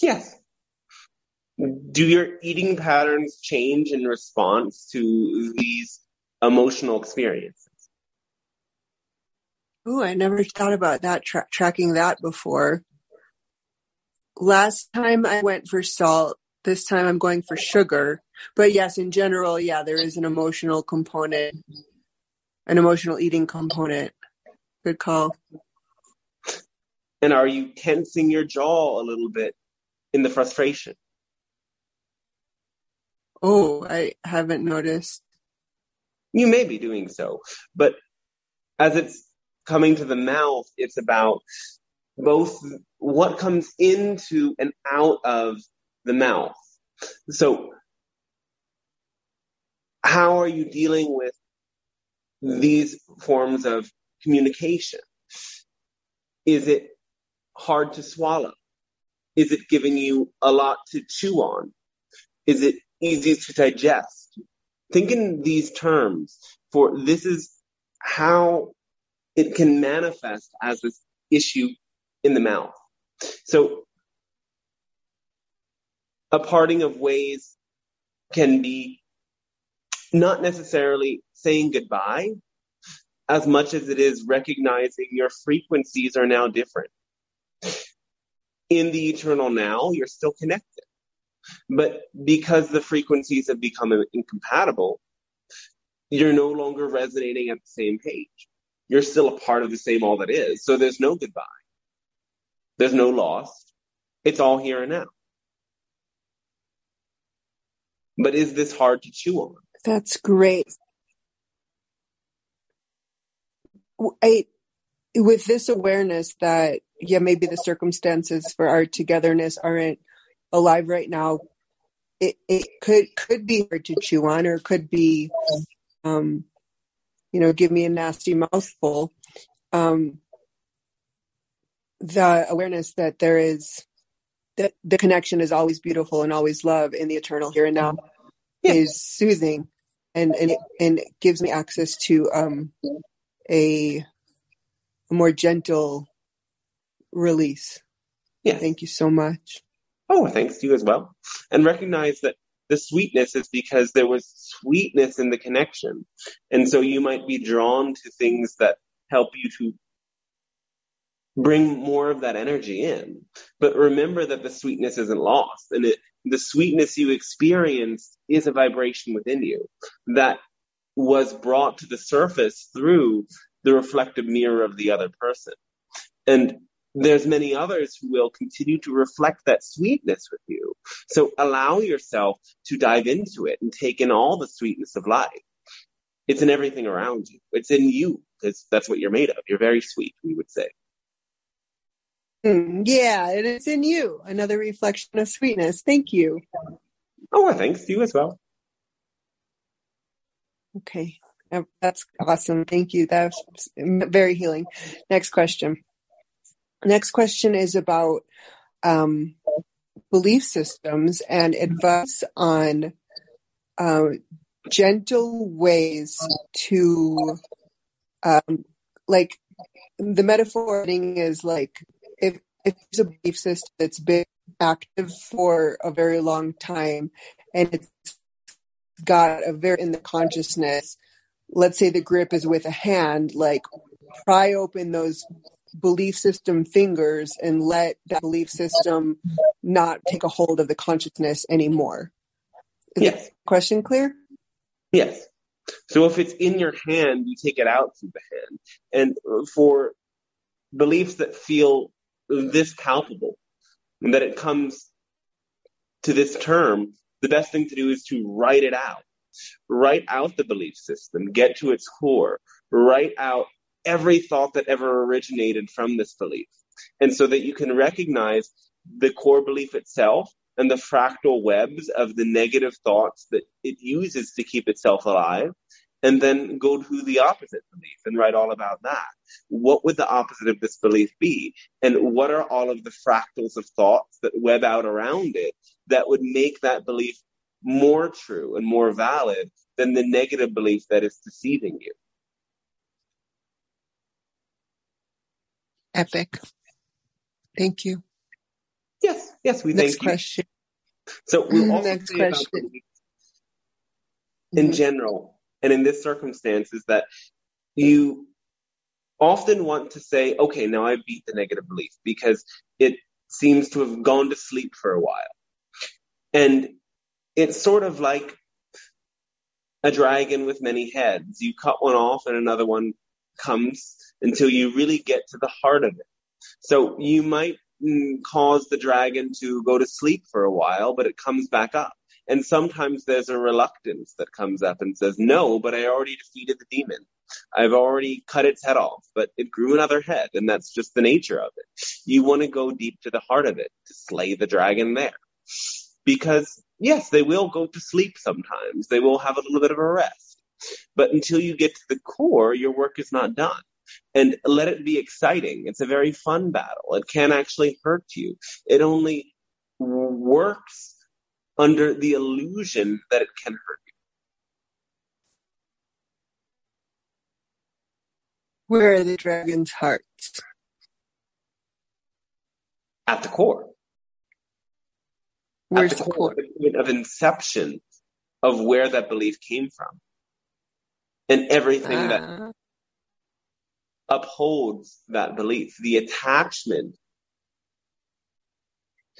Yes do your eating patterns change in response to these emotional experiences? Oh, I never thought about that tra- tracking that before. Last time I went for salt. This time I'm going for sugar. But yes, in general, yeah, there is an emotional component, an emotional eating component. Good call. And are you tensing your jaw a little bit in the frustration? Oh, I haven't noticed. You may be doing so, but as it's coming to the mouth, it's about both what comes into and out of the mouth. So, how are you dealing with these forms of communication? Is it hard to swallow? Is it giving you a lot to chew on? Is it easy to digest. Think in these terms, for this is how it can manifest as this issue in the mouth. So, a parting of ways can be not necessarily saying goodbye as much as it is recognizing your frequencies are now different. In the eternal now, you're still connected. But because the frequencies have become incompatible, you're no longer resonating at the same page. You're still a part of the same all that is. So there's no goodbye. There's no lost. It's all here and now. But is this hard to chew on? That's great. I, with this awareness that, yeah, maybe the circumstances for our togetherness aren't alive right now, it, it could could be hard to chew on or could be um, you know, give me a nasty mouthful. Um, the awareness that there is that the connection is always beautiful and always love in the eternal here and now yeah. is soothing and and it, and it gives me access to um, a, a more gentle release. Yeah. Thank you so much. Oh, thanks to you as well. And recognize that the sweetness is because there was sweetness in the connection. And so you might be drawn to things that help you to bring more of that energy in. But remember that the sweetness isn't lost and it, the sweetness you experience is a vibration within you that was brought to the surface through the reflective mirror of the other person. And there's many others who will continue to reflect that sweetness with you. So allow yourself to dive into it and take in all the sweetness of life. It's in everything around you. It's in you because that's what you're made of. You're very sweet, we would say. Mm, yeah, and it's in you. Another reflection of sweetness. Thank you. Oh, well, thanks. You as well. Okay. That's awesome. Thank you. That's very healing. Next question. Next question is about um, belief systems and advice on uh, gentle ways to, um, like, the metaphor is like if if it's a belief system that's been active for a very long time and it's got a very in the consciousness let's say the grip is with a hand like pry open those belief system fingers and let that belief system not take a hold of the consciousness anymore. Is yes. question clear? Yes. So if it's in your hand you take it out through the hand. And for beliefs that feel this palpable and that it comes to this term, the best thing to do is to write it out. Write out the belief system, get to its core, write out every thought that ever originated from this belief. And so that you can recognize the core belief itself and the fractal webs of the negative thoughts that it uses to keep itself alive and then go to the opposite belief and write all about that. What would the opposite of this belief be? And what are all of the fractals of thoughts that web out around it that would make that belief more true and more valid than the negative belief that is deceiving you? Epic. Thank you. Yes, yes, we Next thank you. question. So we'll also Next say about question. beliefs in Mhm. general and in this circumstance is that you often want to say, okay, now I beat the negative belief because it seems to have gone to sleep for a while. And it's sort of like a dragon with many heads. You cut one off and another one comes until you really get to the heart of it. So you might mm, cause the dragon to go to sleep for a while, but it comes back up. And sometimes there's a reluctance that comes up and says, no, but I already defeated the demon. I've already cut its head off, but it grew another head, and that's just the nature of it. You want to go deep to the heart of it to slay the dragon there. Because, yes, they will go to sleep sometimes. They will have a little bit of a rest. But until you get to the core, your work is not done. And let it be exciting. It's a very fun battle. It can actually hurt you. It only works under the illusion that it can hurt you. Where are the dragon's hearts? At the core. Where's at the the core? the point of inception of where that belief came from. And everything that Ah, upholds that belief, the attachment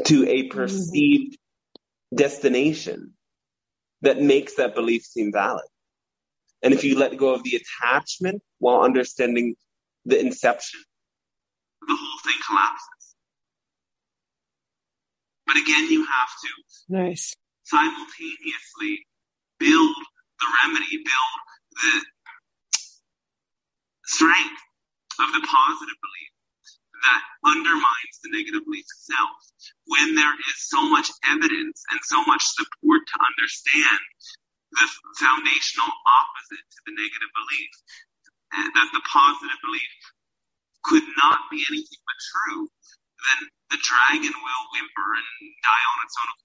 to a perceived destination that makes that belief seem valid. And if you let go of the attachment while understanding the inception, the whole thing collapses. But again, you have to nice. simultaneously build the remedy, build the strength of the positive belief that undermines the negative belief itself. When there is so much evidence and so much support to understand the foundational opposite to the negative belief, that the positive belief could not be anything but true, then the dragon will whimper and die on its own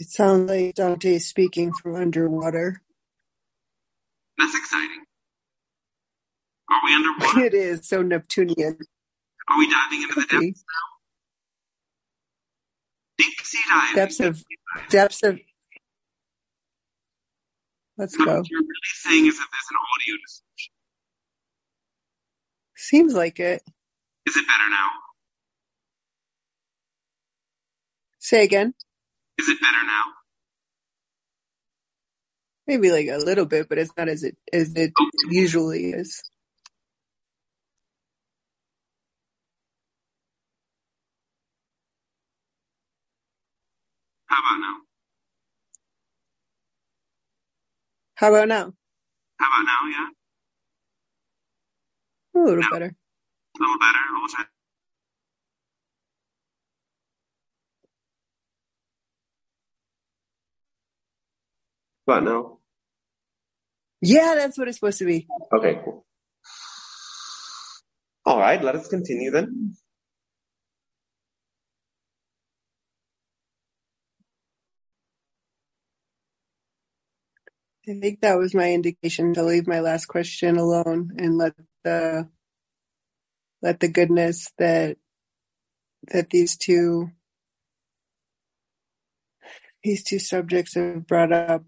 It sounds like Dante is speaking from underwater. That's exciting. Are we underwater? It is so Neptunian. Are we diving into the Okay. depths? Deep sea diving. Depths of depths of. Let's go. what you're really saying is that there's an audio distortion. Seems like it. Is it better now? Say again. Is it better now? Maybe like a little bit, but it's not as it as it usually is. How about now? How about now? How about now? Yeah. A little No. better. A little better. A little bit. What now? Yeah, that's what it's supposed to be. Okay, cool. All right, let us continue then. I think that was my indication to leave my last question alone and let the let the goodness that that these two these two subjects have brought up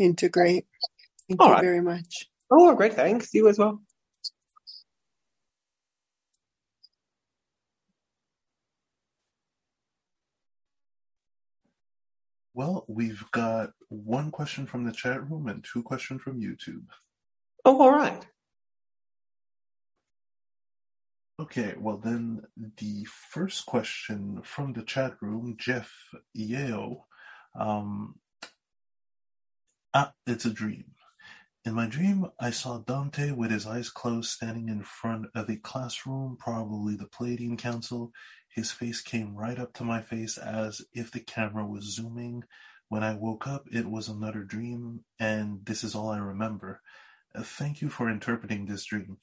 integrate. Thank All you right. very much. Oh, great. Thanks. You as well. Well, we've got one question from the chat room and two questions from YouTube. Oh, all right. Okay, well then the first question from the chat room, Jeff Yeo. Um, ah, it's a dream. In my dream, I saw Dante with his eyes closed standing in front of a classroom, probably the Pleiadian Council. His face came right up to my face as if the camera was zooming. When I woke up, it was another dream, and this is all I remember. Uh, thank you for interpreting this dream.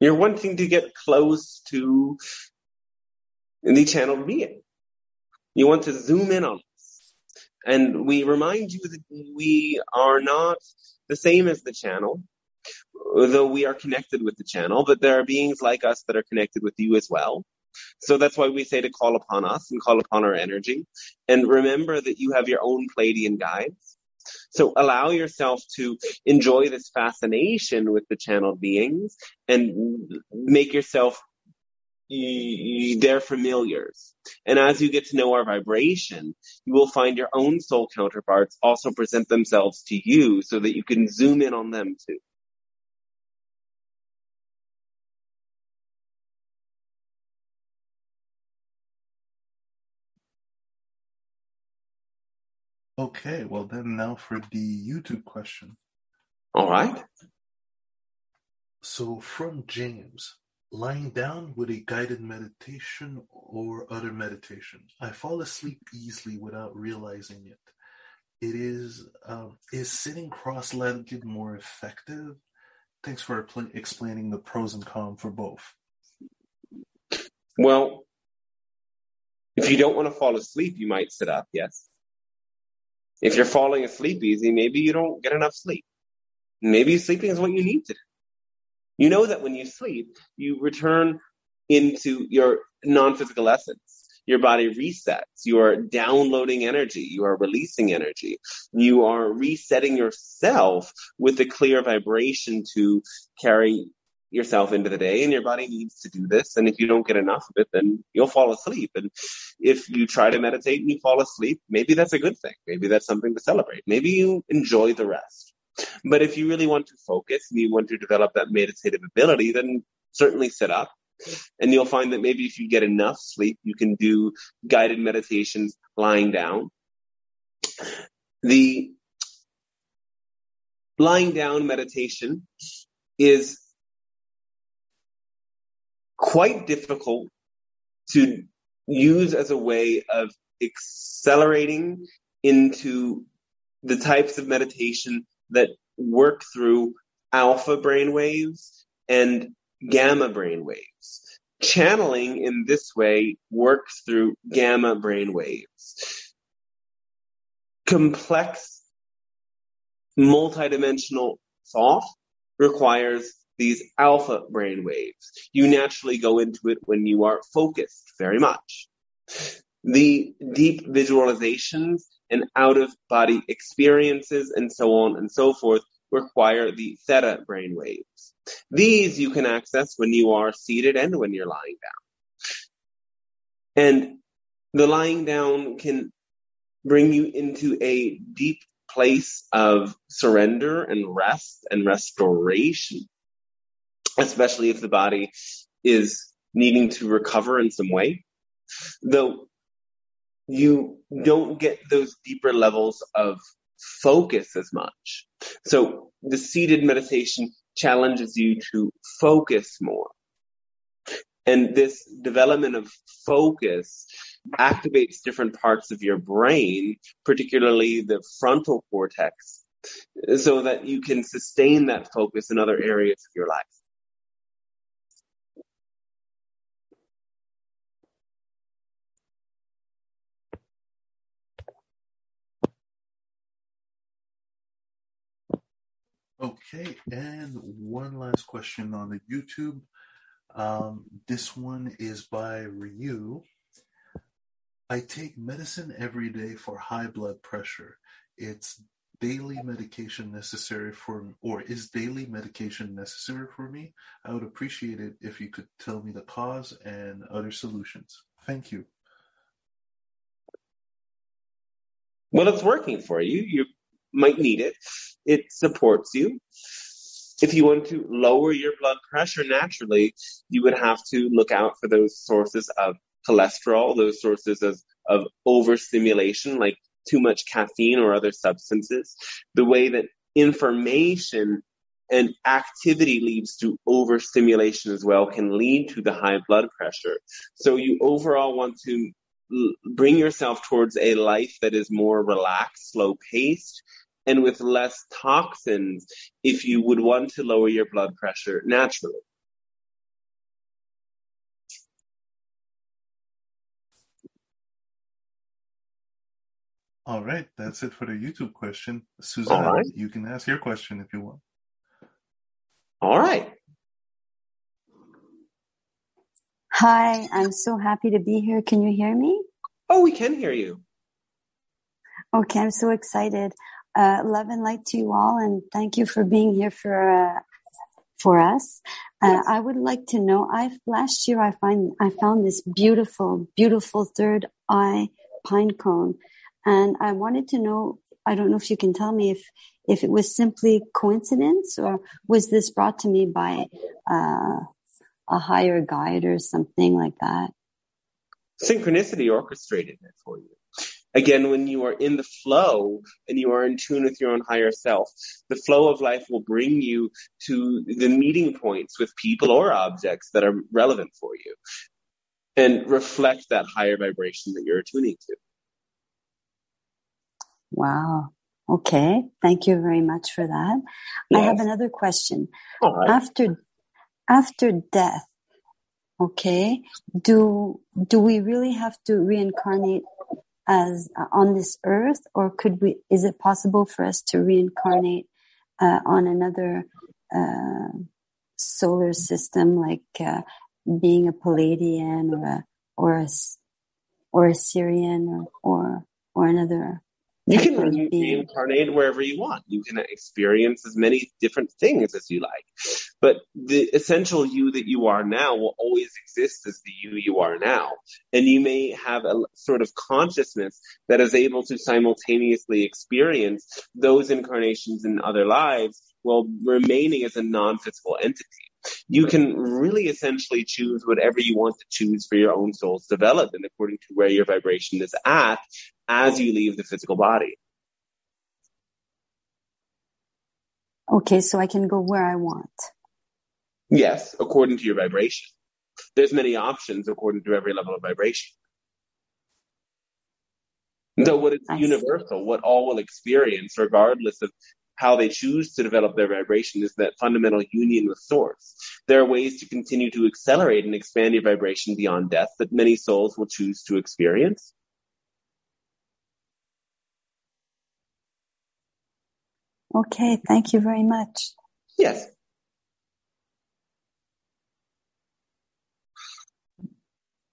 You're wanting to get close to the channel being. You want to zoom in on us. And we remind you that we are not the same as the channel, though we are connected with the channel, but there are beings like us that are connected with you as well. So that's why we say to call upon us and call upon our energy. And remember that you have your own Pleiadian guides. So allow yourself to enjoy this fascination with the channeled beings and make yourself their familiars. And as you get to know our vibration, you will find your own soul counterparts also present themselves to you so that you can zoom in on them too. Okay, well then now for the YouTube question. All right. So from James, lying down with a guided meditation or other meditation. I fall asleep easily without realizing it. It is um, is sitting cross-legged more effective? Thanks for pl- explaining the pros and cons for both. Well, if you don't want to fall asleep, you might sit up, yes. If you're falling asleep easy, maybe you don't get enough sleep. Maybe sleeping is what you need to do. You know that when you sleep, you return into your non-physical essence. Your body resets. You are downloading energy. You are releasing energy. You are resetting yourself with a clear vibration to carry yourself into the day and your body needs to do this. And if you don't get enough of it, then you'll fall asleep. And if you try to meditate and you fall asleep, maybe that's a good thing. Maybe that's something to celebrate. Maybe you enjoy the rest. But if you really want to focus and you want to develop that meditative ability, then certainly sit up. And you'll find that maybe if you get enough sleep, you can do guided meditations lying down. The lying down meditation is quite difficult to use as a way of accelerating into the types of meditation that work through alpha brainwaves and gamma brainwaves. Channeling in this way works through gamma brainwaves. Complex, multidimensional thought requires these alpha brainwaves. You naturally go into it when you are focused very much. The deep visualizations and out of body experiences and so on and so forth require the theta brain waves. These you can access when you are seated and when you're lying down. And the lying down can bring you into a deep place of surrender and rest and restoration, especially if the body is needing to recover in some way. Though you don't get those deeper levels of focus as much. So the seated meditation challenges you to focus more. And this development of focus activates different parts of your brain, particularly the frontal cortex, so that you can sustain that focus in other areas of your life. Okay, and one last question on the YouTube. Um, this one is by Ryu. I take medicine every day for high blood pressure. It's daily medication necessary for or is daily medication necessary for me? I would appreciate it if you could tell me the cause and other solutions. Thank you. Well, it's working for you. You might need it. It supports you. If you want to lower your blood pressure naturally, you would have to look out for those sources of cholesterol, those sources of, of overstimulation, like too much caffeine or other substances. The way that information and activity leads to overstimulation as well can lead to the high blood pressure. So you overall want to bring yourself towards a life that is more relaxed, slow paced, and with less toxins if you would want to lower your blood pressure naturally. All right, that's it for the YouTube question. Suzanne, right. you can ask your question if you want. All right. Hi, I'm so happy to be here. Can you hear me? Oh, we can hear you. Okay, I'm so excited. Uh, love and light to you all, and thank you for being here for uh, for us. Uh, I would like to know. I last year I find I found this beautiful, beautiful third eye pine cone, and I wanted to know. I don't know if you can tell me if if it was simply coincidence or was this brought to me by uh, a higher guide or something like that. Synchronicity orchestrated it for you. Again, when you are in the flow and you are in tune with your own higher self, the flow of life will bring you to the meeting points with people or objects that are relevant for you and reflect that higher vibration that you're attuning to. Wow. Okay. Thank you very much for that. Yes. I have another question. Right. After after death, okay, do do we really have to reincarnate as uh, on this earth, or could we? Is it possible for us to reincarnate uh, on another uh, solar system, like uh, being a Pleiadian or a or a or a Sirian or or, or another you can reincarnate wherever you want. You can experience as many different things as you like. But the essential you that you are now will always exist as the you you are now. And you may have a sort of consciousness that is able to simultaneously experience those incarnations in other lives while remaining as a non-physical entity. You can really essentially choose whatever you want to choose for your own soul's development according to where your vibration is at as you leave the physical body. Okay, so I can go where I want. Yes, according to your vibration. There's many options according to every level of vibration. Though what is universal, what all will experience, regardless of how they choose to develop their vibration, is that fundamental union with source. There are ways to continue to accelerate and expand your vibration beyond death that many souls will choose to experience. Okay, thank you very much. Yes.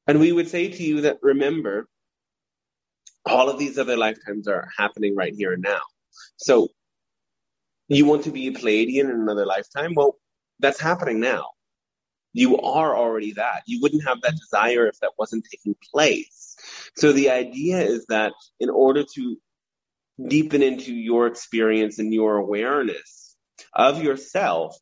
And we would say to you that remember, all of these other lifetimes are happening right here and now. So you want to be a Pleiadian in another lifetime? Well, that's happening now. You are already that. You wouldn't have that desire if that wasn't taking place. So the idea is that in order to deepen into your experience and your awareness of yourself,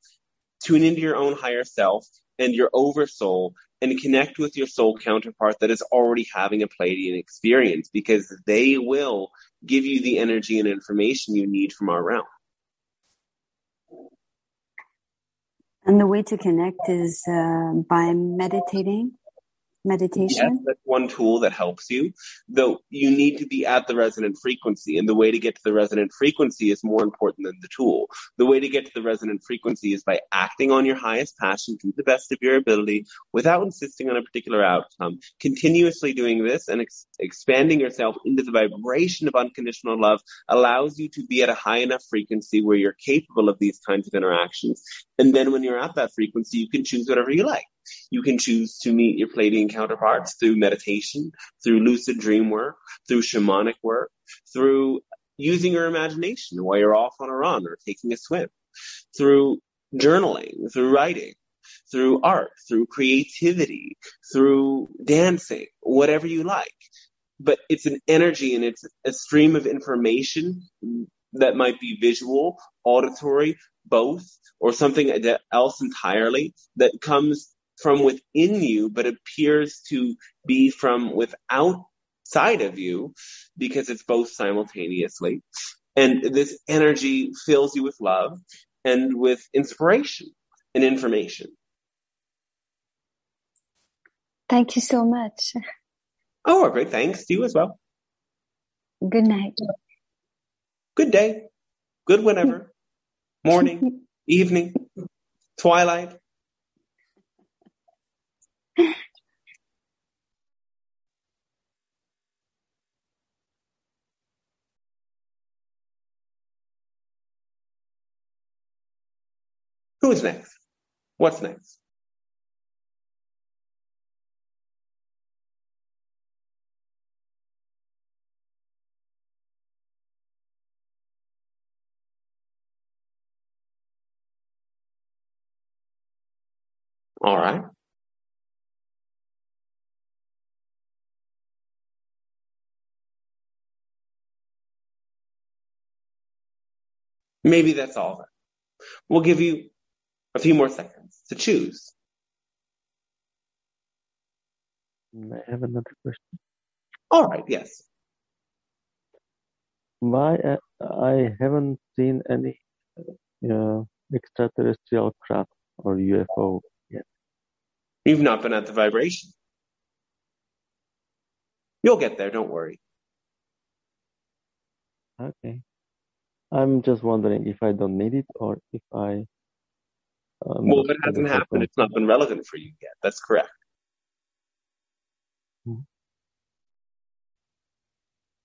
tune into your own higher self and your oversoul and connect with your soul counterpart that is already having a Pleiadian experience because they will give you the energy and information you need from our realm. And the way to connect is uh, by meditating meditation? Yes, that's one tool that helps you. Though you need to be at the resonant frequency, and the way to get to the resonant frequency is more important than the tool. The way to get to the resonant frequency is by acting on your highest passion to the best of your ability without insisting on a particular outcome. Continuously doing this and ex- expanding yourself into the vibration of unconditional love allows you to be at a high enough frequency where you're capable of these kinds of interactions. And then when you're at that frequency, you can choose whatever you like. You can choose to meet your Pleiadian counterparts through meditation, through lucid dream work, through shamanic work, through using your imagination while you're off on a run or taking a swim, through journaling, through writing, through art, through creativity, through dancing, whatever you like. But it's an energy and it's a stream of information that might be visual, auditory, both, or something else entirely that comes from within you, but appears to be from without side of you because it's both simultaneously. And this energy fills you with love and with inspiration and information. Thank you so much. Oh, great. Thanks to you as well. Good night. Good day. Good whenever. Morning, evening, twilight. Who's next? What's next? All right. Maybe that's all. We'll give you a few more seconds to choose. I have another question. All right, yes. Why uh, I haven't seen any uh, extraterrestrial craft or UFO? You've not been at the vibration. You'll get there, don't worry. Okay. I'm just wondering if I don't need it or if I. Um, well, if it hasn't happened, it's not been relevant for you yet. That's correct. Hmm.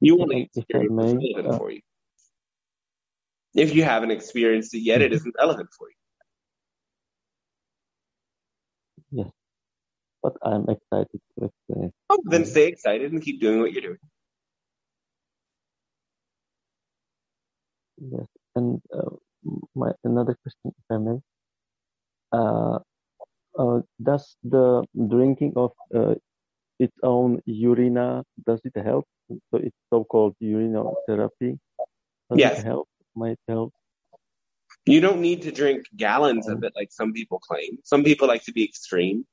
You only If experience may, relevant uh, for you. If you haven't experienced it yet, it isn't relevant for you. Yes, but I'm excited to experience. Oh, then stay excited and keep doing what you're doing. Yes, and uh, my another question, if I may. Uh, uh, does the drinking of uh, its own urina does it help? So it's so-called urinotherapy. Does Yes. it help? Might help. You don't need to drink gallons of it like some people claim. Some people like to be extreme.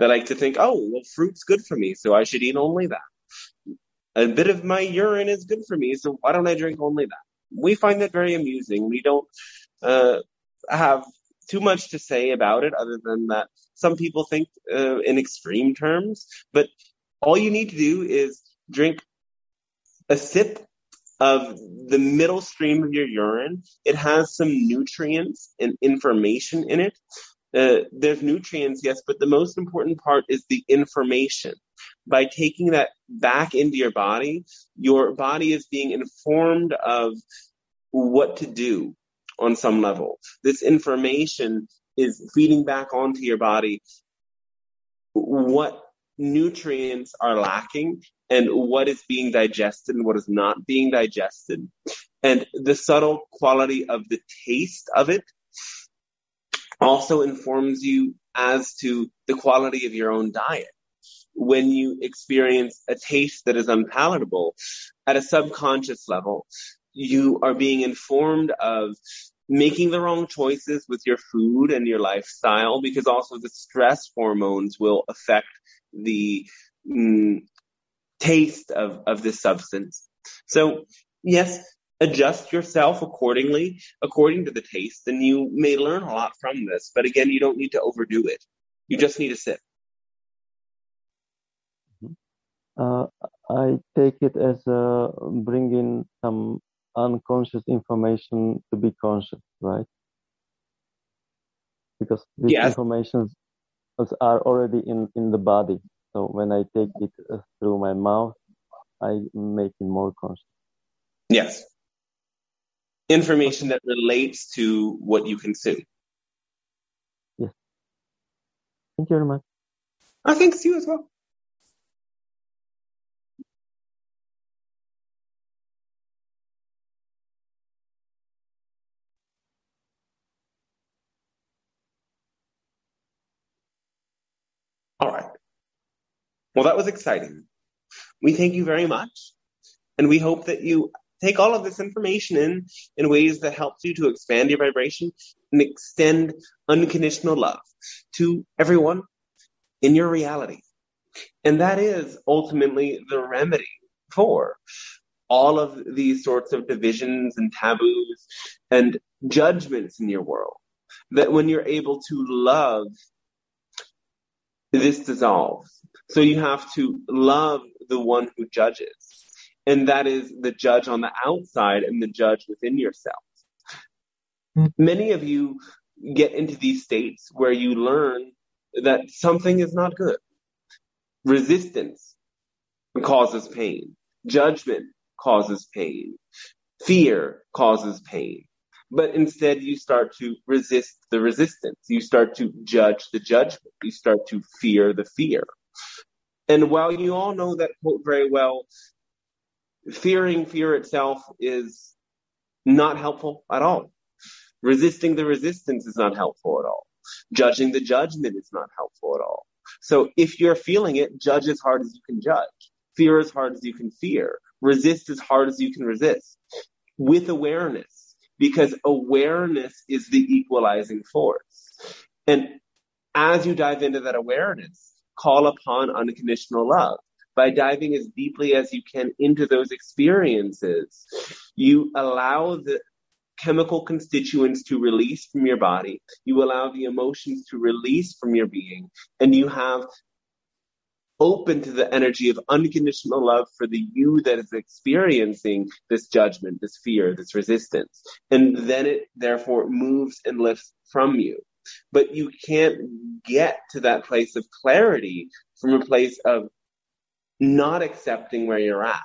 They like to think, oh, well, fruit's good for me, so I should eat only that. A bit of my urine is good for me, so why don't I drink only that? We find that very amusing. We don't uh, have too much to say about it other than that some people think uh, in extreme terms, but all you need to do is drink a sip of the middle stream of your urine. It has some nutrients and information in it. Uh, there's nutrients, yes, but the most important part is the information. By taking that back into your body, your body is being informed of what to do on some level. This information is feeding back onto your body what nutrients are lacking and what is being digested and what is not being digested. And the subtle quality of the taste of it also informs you as to the quality of your own diet. When you experience a taste that is unpalatable at a subconscious level, you are being informed of making the wrong choices with your food and your lifestyle because also the stress hormones will affect the mm, taste of, of this substance. So yes, adjust yourself accordingly, according to the taste, and you may learn a lot from this. But again, you don't need to overdo it. You just need to sit. Uh, I take it as uh, bringing some unconscious information to be conscious, right? Because these Yes. informations are already in, in the body. So when I take it uh, through my mouth, I make it more conscious. Yes. Information that relates to what you consume. Yes, thank you very much. I think you as well. All right. Well, that was exciting. We thank you very much. And we hope that you take all of this information in in ways that helps you to expand your vibration and extend unconditional love to everyone in your reality. And that is ultimately the remedy for all of these sorts of divisions and taboos and judgments in your world. That when you're able to love, this dissolves. So you have to love the one who judges. And that is the judge on the outside and the judge within yourself. Many of you get into these states where you learn that something is not good. Resistance causes pain. Judgment causes pain. Fear causes pain. But instead you start to resist the resistance. You start to judge the judgment. You start to fear the fear. And while you all know that quote very well, fearing fear itself is not helpful at all. Resisting the resistance is not helpful at all. Judging the judgment is not helpful at all. So if you're feeling it, judge as hard as you can judge. Fear as hard as you can fear. Resist as hard as you can resist. With awareness. Because awareness is the equalizing force. And as you dive into that awareness, call upon unconditional love. By diving as deeply as you can into those experiences, you allow the chemical constituents to release from your body. You allow the emotions to release from your being, and you have open to the energy of unconditional love for the you that is experiencing this judgment, this fear, this resistance. And then it therefore moves and lifts from you. But you can't get to that place of clarity from a place of not accepting where you're at.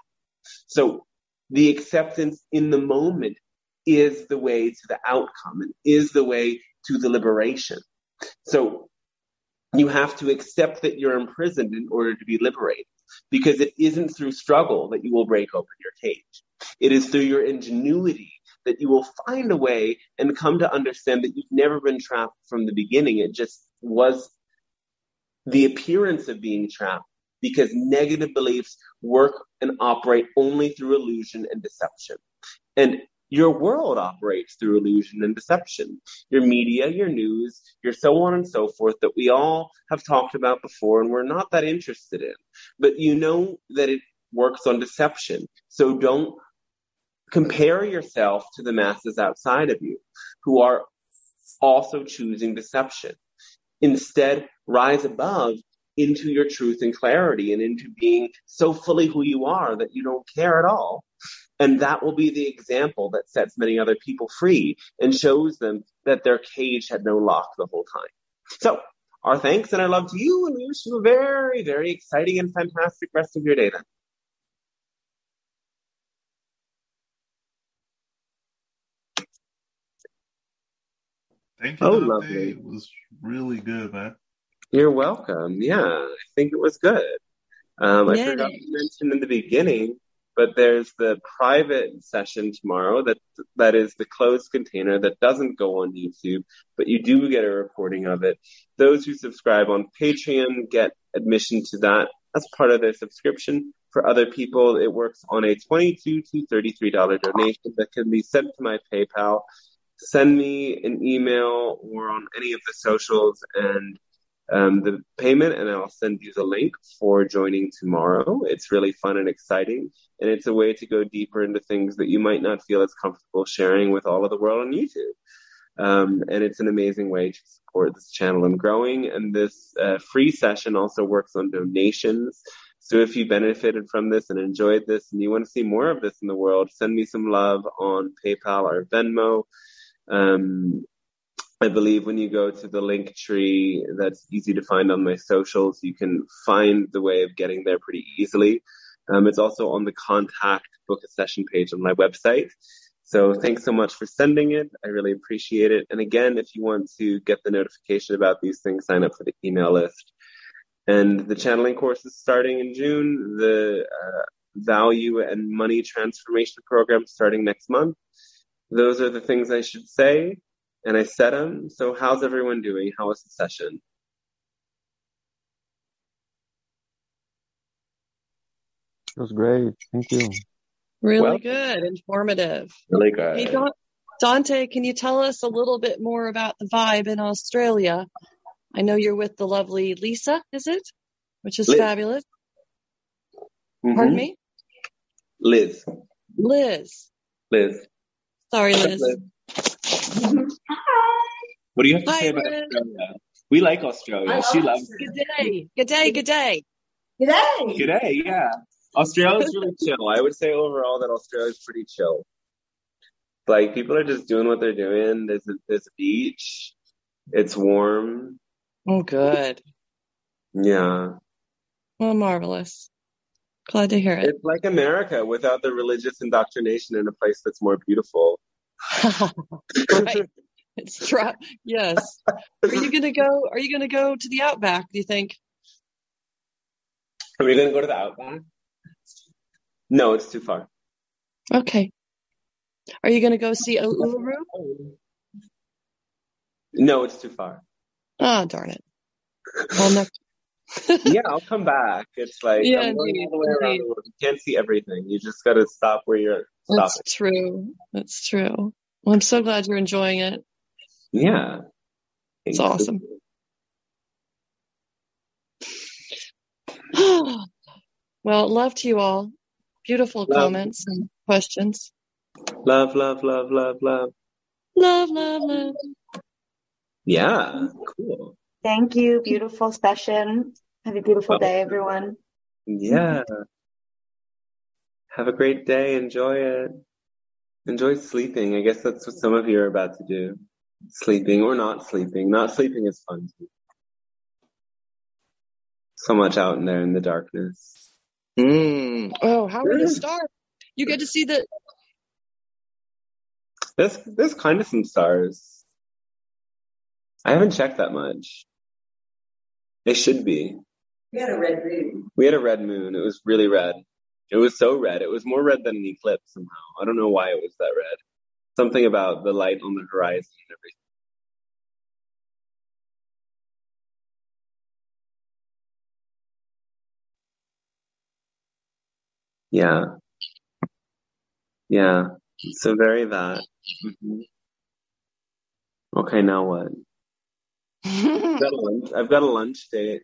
So the acceptance in the moment is the way to the outcome and is the way to the liberation. So you have to accept that you're imprisoned in order to be liberated because it isn't through struggle that you will break open your cage. It is through your ingenuity that you will find a way and come to understand that you've never been trapped from the beginning. It just was the appearance of being trapped because negative beliefs work and operate only through illusion and deception. And your world operates through illusion and deception. Your media, your news, your so on and so forth that we all have talked about before and we're not that interested in. But you know that it works on deception. So don't compare yourself to the masses outside of you who are also choosing deception. Instead, rise above into your truth and clarity and into being so fully who you are that you don't care at all. And that will be the example that sets many other people free and shows them that their cage had no lock the whole time. So our thanks and our love to you and we wish you a very, very exciting and fantastic rest of your day then. Thank you, Oh, lovely. It was really good, man. You're welcome. Yeah, I think it was good. Um, I forgot to mention in the beginning, but there's the private session tomorrow that that is the closed container that doesn't go on YouTube, but you do get a recording of it. Those who subscribe on Patreon get admission to that as part of their subscription. For other people, it works on a twenty-two to thirty-three dollar donation that can be sent to my PayPal. Send me an email or on any of the socials and um, the payment, and I'll send you the link for joining tomorrow. It's really fun and exciting, and it's a way to go deeper into things that you might not feel as comfortable sharing with all of the world on YouTube. Um, and it's an amazing way to support this channel and growing. And this uh, free session also works on donations. So if you benefited from this and enjoyed this and you want to see more of this in the world, send me some love on PayPal or Venmo. Um, I believe when you go to the link tree that's easy to find on my socials, you can find the way of getting there pretty easily. Um, it's also on the contact book a session page on my website. So thanks so much for sending it. I really appreciate it. And again, if you want to get the notification about these things, sign up for the email list. And the channeling course is starting in June. The uh, value and money transformation program starting next month. Those are the things I should say. And I said them. So how's everyone doing? How was the session? It was great. Thank you. Really Well- good, informative. Really good. Hey, Dante, can you tell us a little bit more about the vibe in Australia? I know you're with the lovely Lisa, is it? Which is Liz. fabulous. Mhm. Pardon me? Liz. Liz. Liz. Sorry, Liz. What do you have to Hi, say about Liz. Australia? We like Australia. She loves it. Good day. Good day. Good day. Good day. yeah. Australia's really chill. I would say overall that Australia's pretty chill. Like people are just doing what they're doing. There's a, there's a beach. It's warm. Oh, good. Yeah. Well, marvelous. Glad to hear it. It's like America without the religious indoctrination in a place that's more beautiful. right. It's true. Yes. Are you gonna go? Are you gonna go to the Outback? Do you think? Are we going to go to the Outback? No, it's too far. Okay. Are you gonna go see Uluru? No, it's too far. Oh, darn it. Well, next. Yeah, I'll come back. It's like Yeah, I'm going indeed, all the way around indeed. the world. You can't see everything. You just got to stop where you're stopping. That's true. That's true. Well, I'm so glad you're enjoying it. Yeah. It's awesome. well, love to you all. Beautiful Love. comments and questions. Love, love, love, love, love. Love, love, love. Yeah, cool. Thank you. Beautiful session. Have a beautiful day, everyone. Yeah. Have a great day. Enjoy it. Enjoy sleeping. I guess that's what some of you are about to do. Sleeping or not sleeping. Not sleeping is fun too. So much out in there in the darkness. Mm. Oh, how are the stars? You get to see the. There's, there's kind of some stars. I haven't checked that much. They should be. We had a red moon. We had a red moon. It was really red. It was so red. It was more red than an eclipse somehow. I don't know why it was that red. Something about the light on the horizon and everything. Yeah. Yeah. So very that. hmm Okay, now what? I've got a lunch, I've got a lunch date.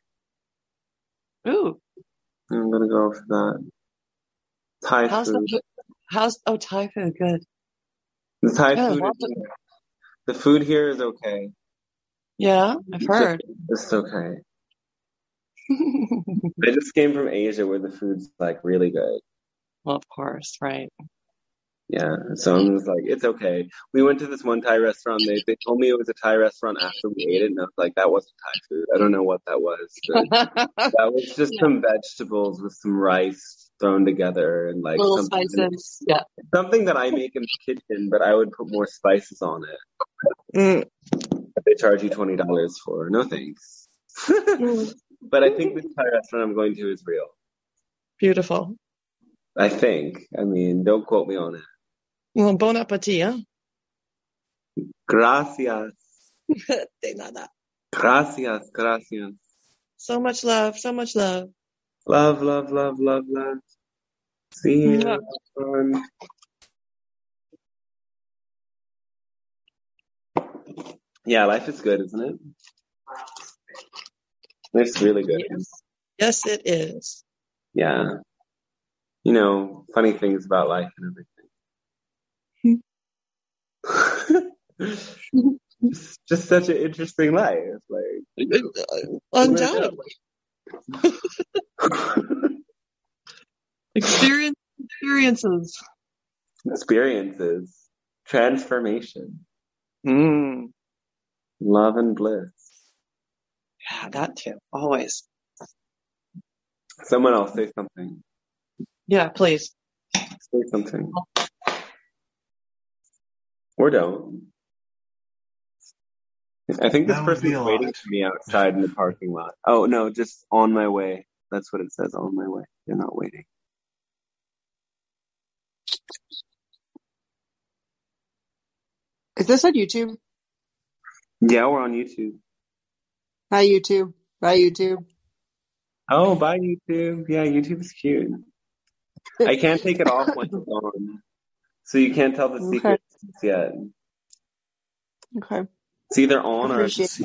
Ooh, I'm gonna go for that. Thai how's food. the how's oh Thai food good? The Thai Yeah, food. Is, the food here is okay. Yeah, I've heard. It's okay. I just came from Asia where the food's like really good. well, of course, right. Yeah. So I was like, it's okay. We went to this one Thai restaurant. They they told me it was a Thai restaurant after we ate it, and I was like, that wasn't Thai food. I don't know what that was. that was just some vegetables with some rice thrown together and like Little something, spices. Yeah. something that I make in the kitchen, but I would put more spices on it. Mm. They charge you twenty dollars for. No thanks. but I think this Thai restaurant I'm going to is real. Beautiful. I think. I mean, don't quote me on it. Well, bon appetit, huh? Gracias. De nada. Gracias. Gracias. So much love, so much love. Love, love, love, love, love. See you. Mwah. everyone. Yeah, life is good, isn't it? Life's really good. Yes. Yes, it is. Yeah. You know, funny things about life and everything. just, just such an interesting life. Like Undoubtedly. Experience experiences. experiences, transformation, Mm. love and bliss. Yeah, that too. Always. Someone else say something. Yeah, please. Say something. Or don't. I think this That would be person's waiting lot. for me outside in the parking lot. Oh no, just on my way. That's what it says, on my way. They're not waiting. Is this on YouTube? Yeah, we're on YouTube. Hi, YouTube. Bye, YouTube. Oh, bye YouTube. Yeah, YouTube is cute. I can't take it off when it's on. So you can't tell the Okay. secrets yet. Okay. It's either on or it's.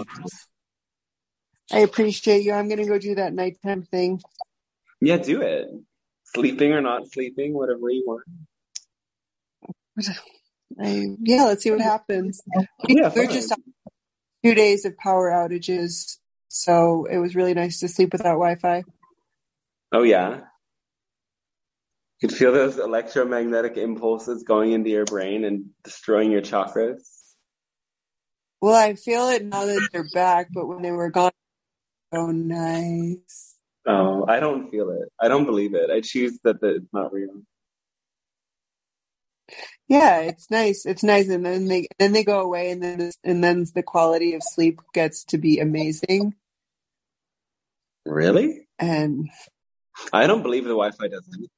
I appreciate you. I'm gonna go do that nighttime thing. Yeah, do it. Sleeping or not sleeping, whatever you want. I, yeah, let's see what happens. Yeah, We're fine. just two days of power outages, so it was really nice to sleep without Wi-Fi. Oh yeah. You could feel those electromagnetic impulses going into your brain and destroying your chakras. Well, I feel it now that they're back, but when they were gone, so nice. Oh, I don't feel it. I don't believe it. I choose that the, it's not real. Yeah, it's nice. It's nice, and then they then they go away, and then and then the quality of sleep gets to be amazing. Really? And I don't believe the Wi-Fi does anything.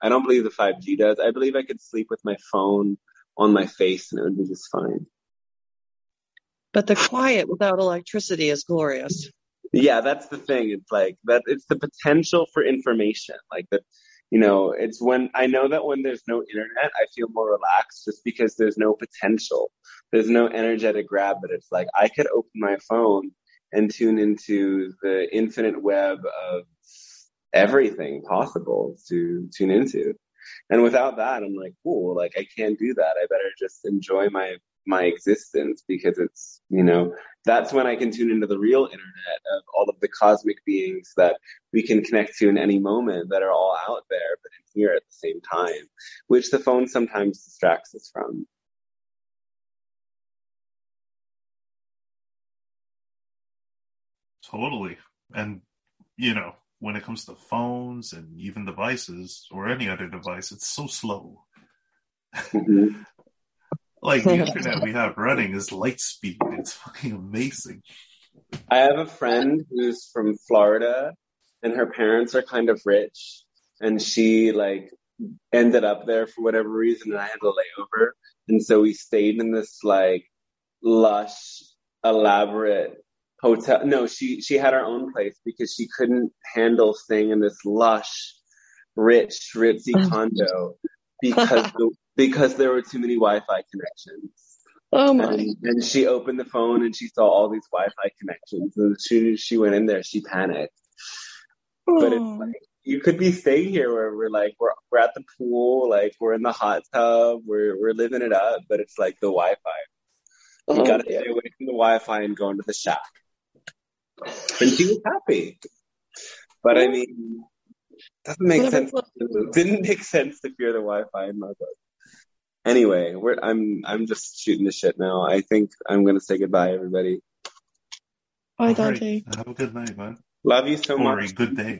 I don't believe the 5G does. I believe I could sleep with my phone on my face and it would be just fine. But the quiet without electricity is glorious. Yeah, that's the thing. It's like that. It's the potential for information. Like that, you know. It's when I know that when there's no internet, I feel more relaxed, just because there's no potential. There's no energetic grab. But it's like I could open my phone and tune into the infinite web of everything possible to tune into. And without that, I'm like, cool. Like I can't do that. I better just enjoy my my existence because it's you know that's when I can tune into the real internet of all of the cosmic beings that we can connect to in any moment that are all out there, but in here at the same time, which the phone sometimes distracts us from. Totally. And, you know, when it comes to phones and even devices or any other device, it's so slow. Mhm. Like the internet we have running is light speed. It's fucking amazing. I have a friend who's from Florida and her parents are kind of rich and she like ended up there for whatever reason and I had a layover. And so we stayed in this like lush, elaborate hotel. No, she, she had her own place because she couldn't handle staying in this lush, rich, ritzy condo because, the, because there were too many Wi-Fi connections. Oh my. And, and she opened the phone and she saw all these Wi-Fi connections. And as soon as she went in there, she panicked. But it's Oh. like you could be staying here where we're like we're we're at the pool, like we're in the hot tub, we're we're living it up. But it's like the Wi-Fi. You Oh, gotta dear. stay away from the Wi-Fi and go into the shack. And she was happy. But I mean, doesn't make sense. Didn't make sense to fear the Wi-Fi in my book. Anyway, we're I'm I'm just shooting the shit now. I think I'm gonna say goodbye, everybody. Bye, Dante. Have a good night, man. Love you so Or a much. good day.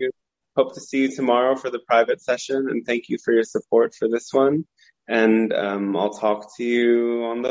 Hope to see you tomorrow for the private session, and thank you for your support for this one. And um, I'll talk to you on the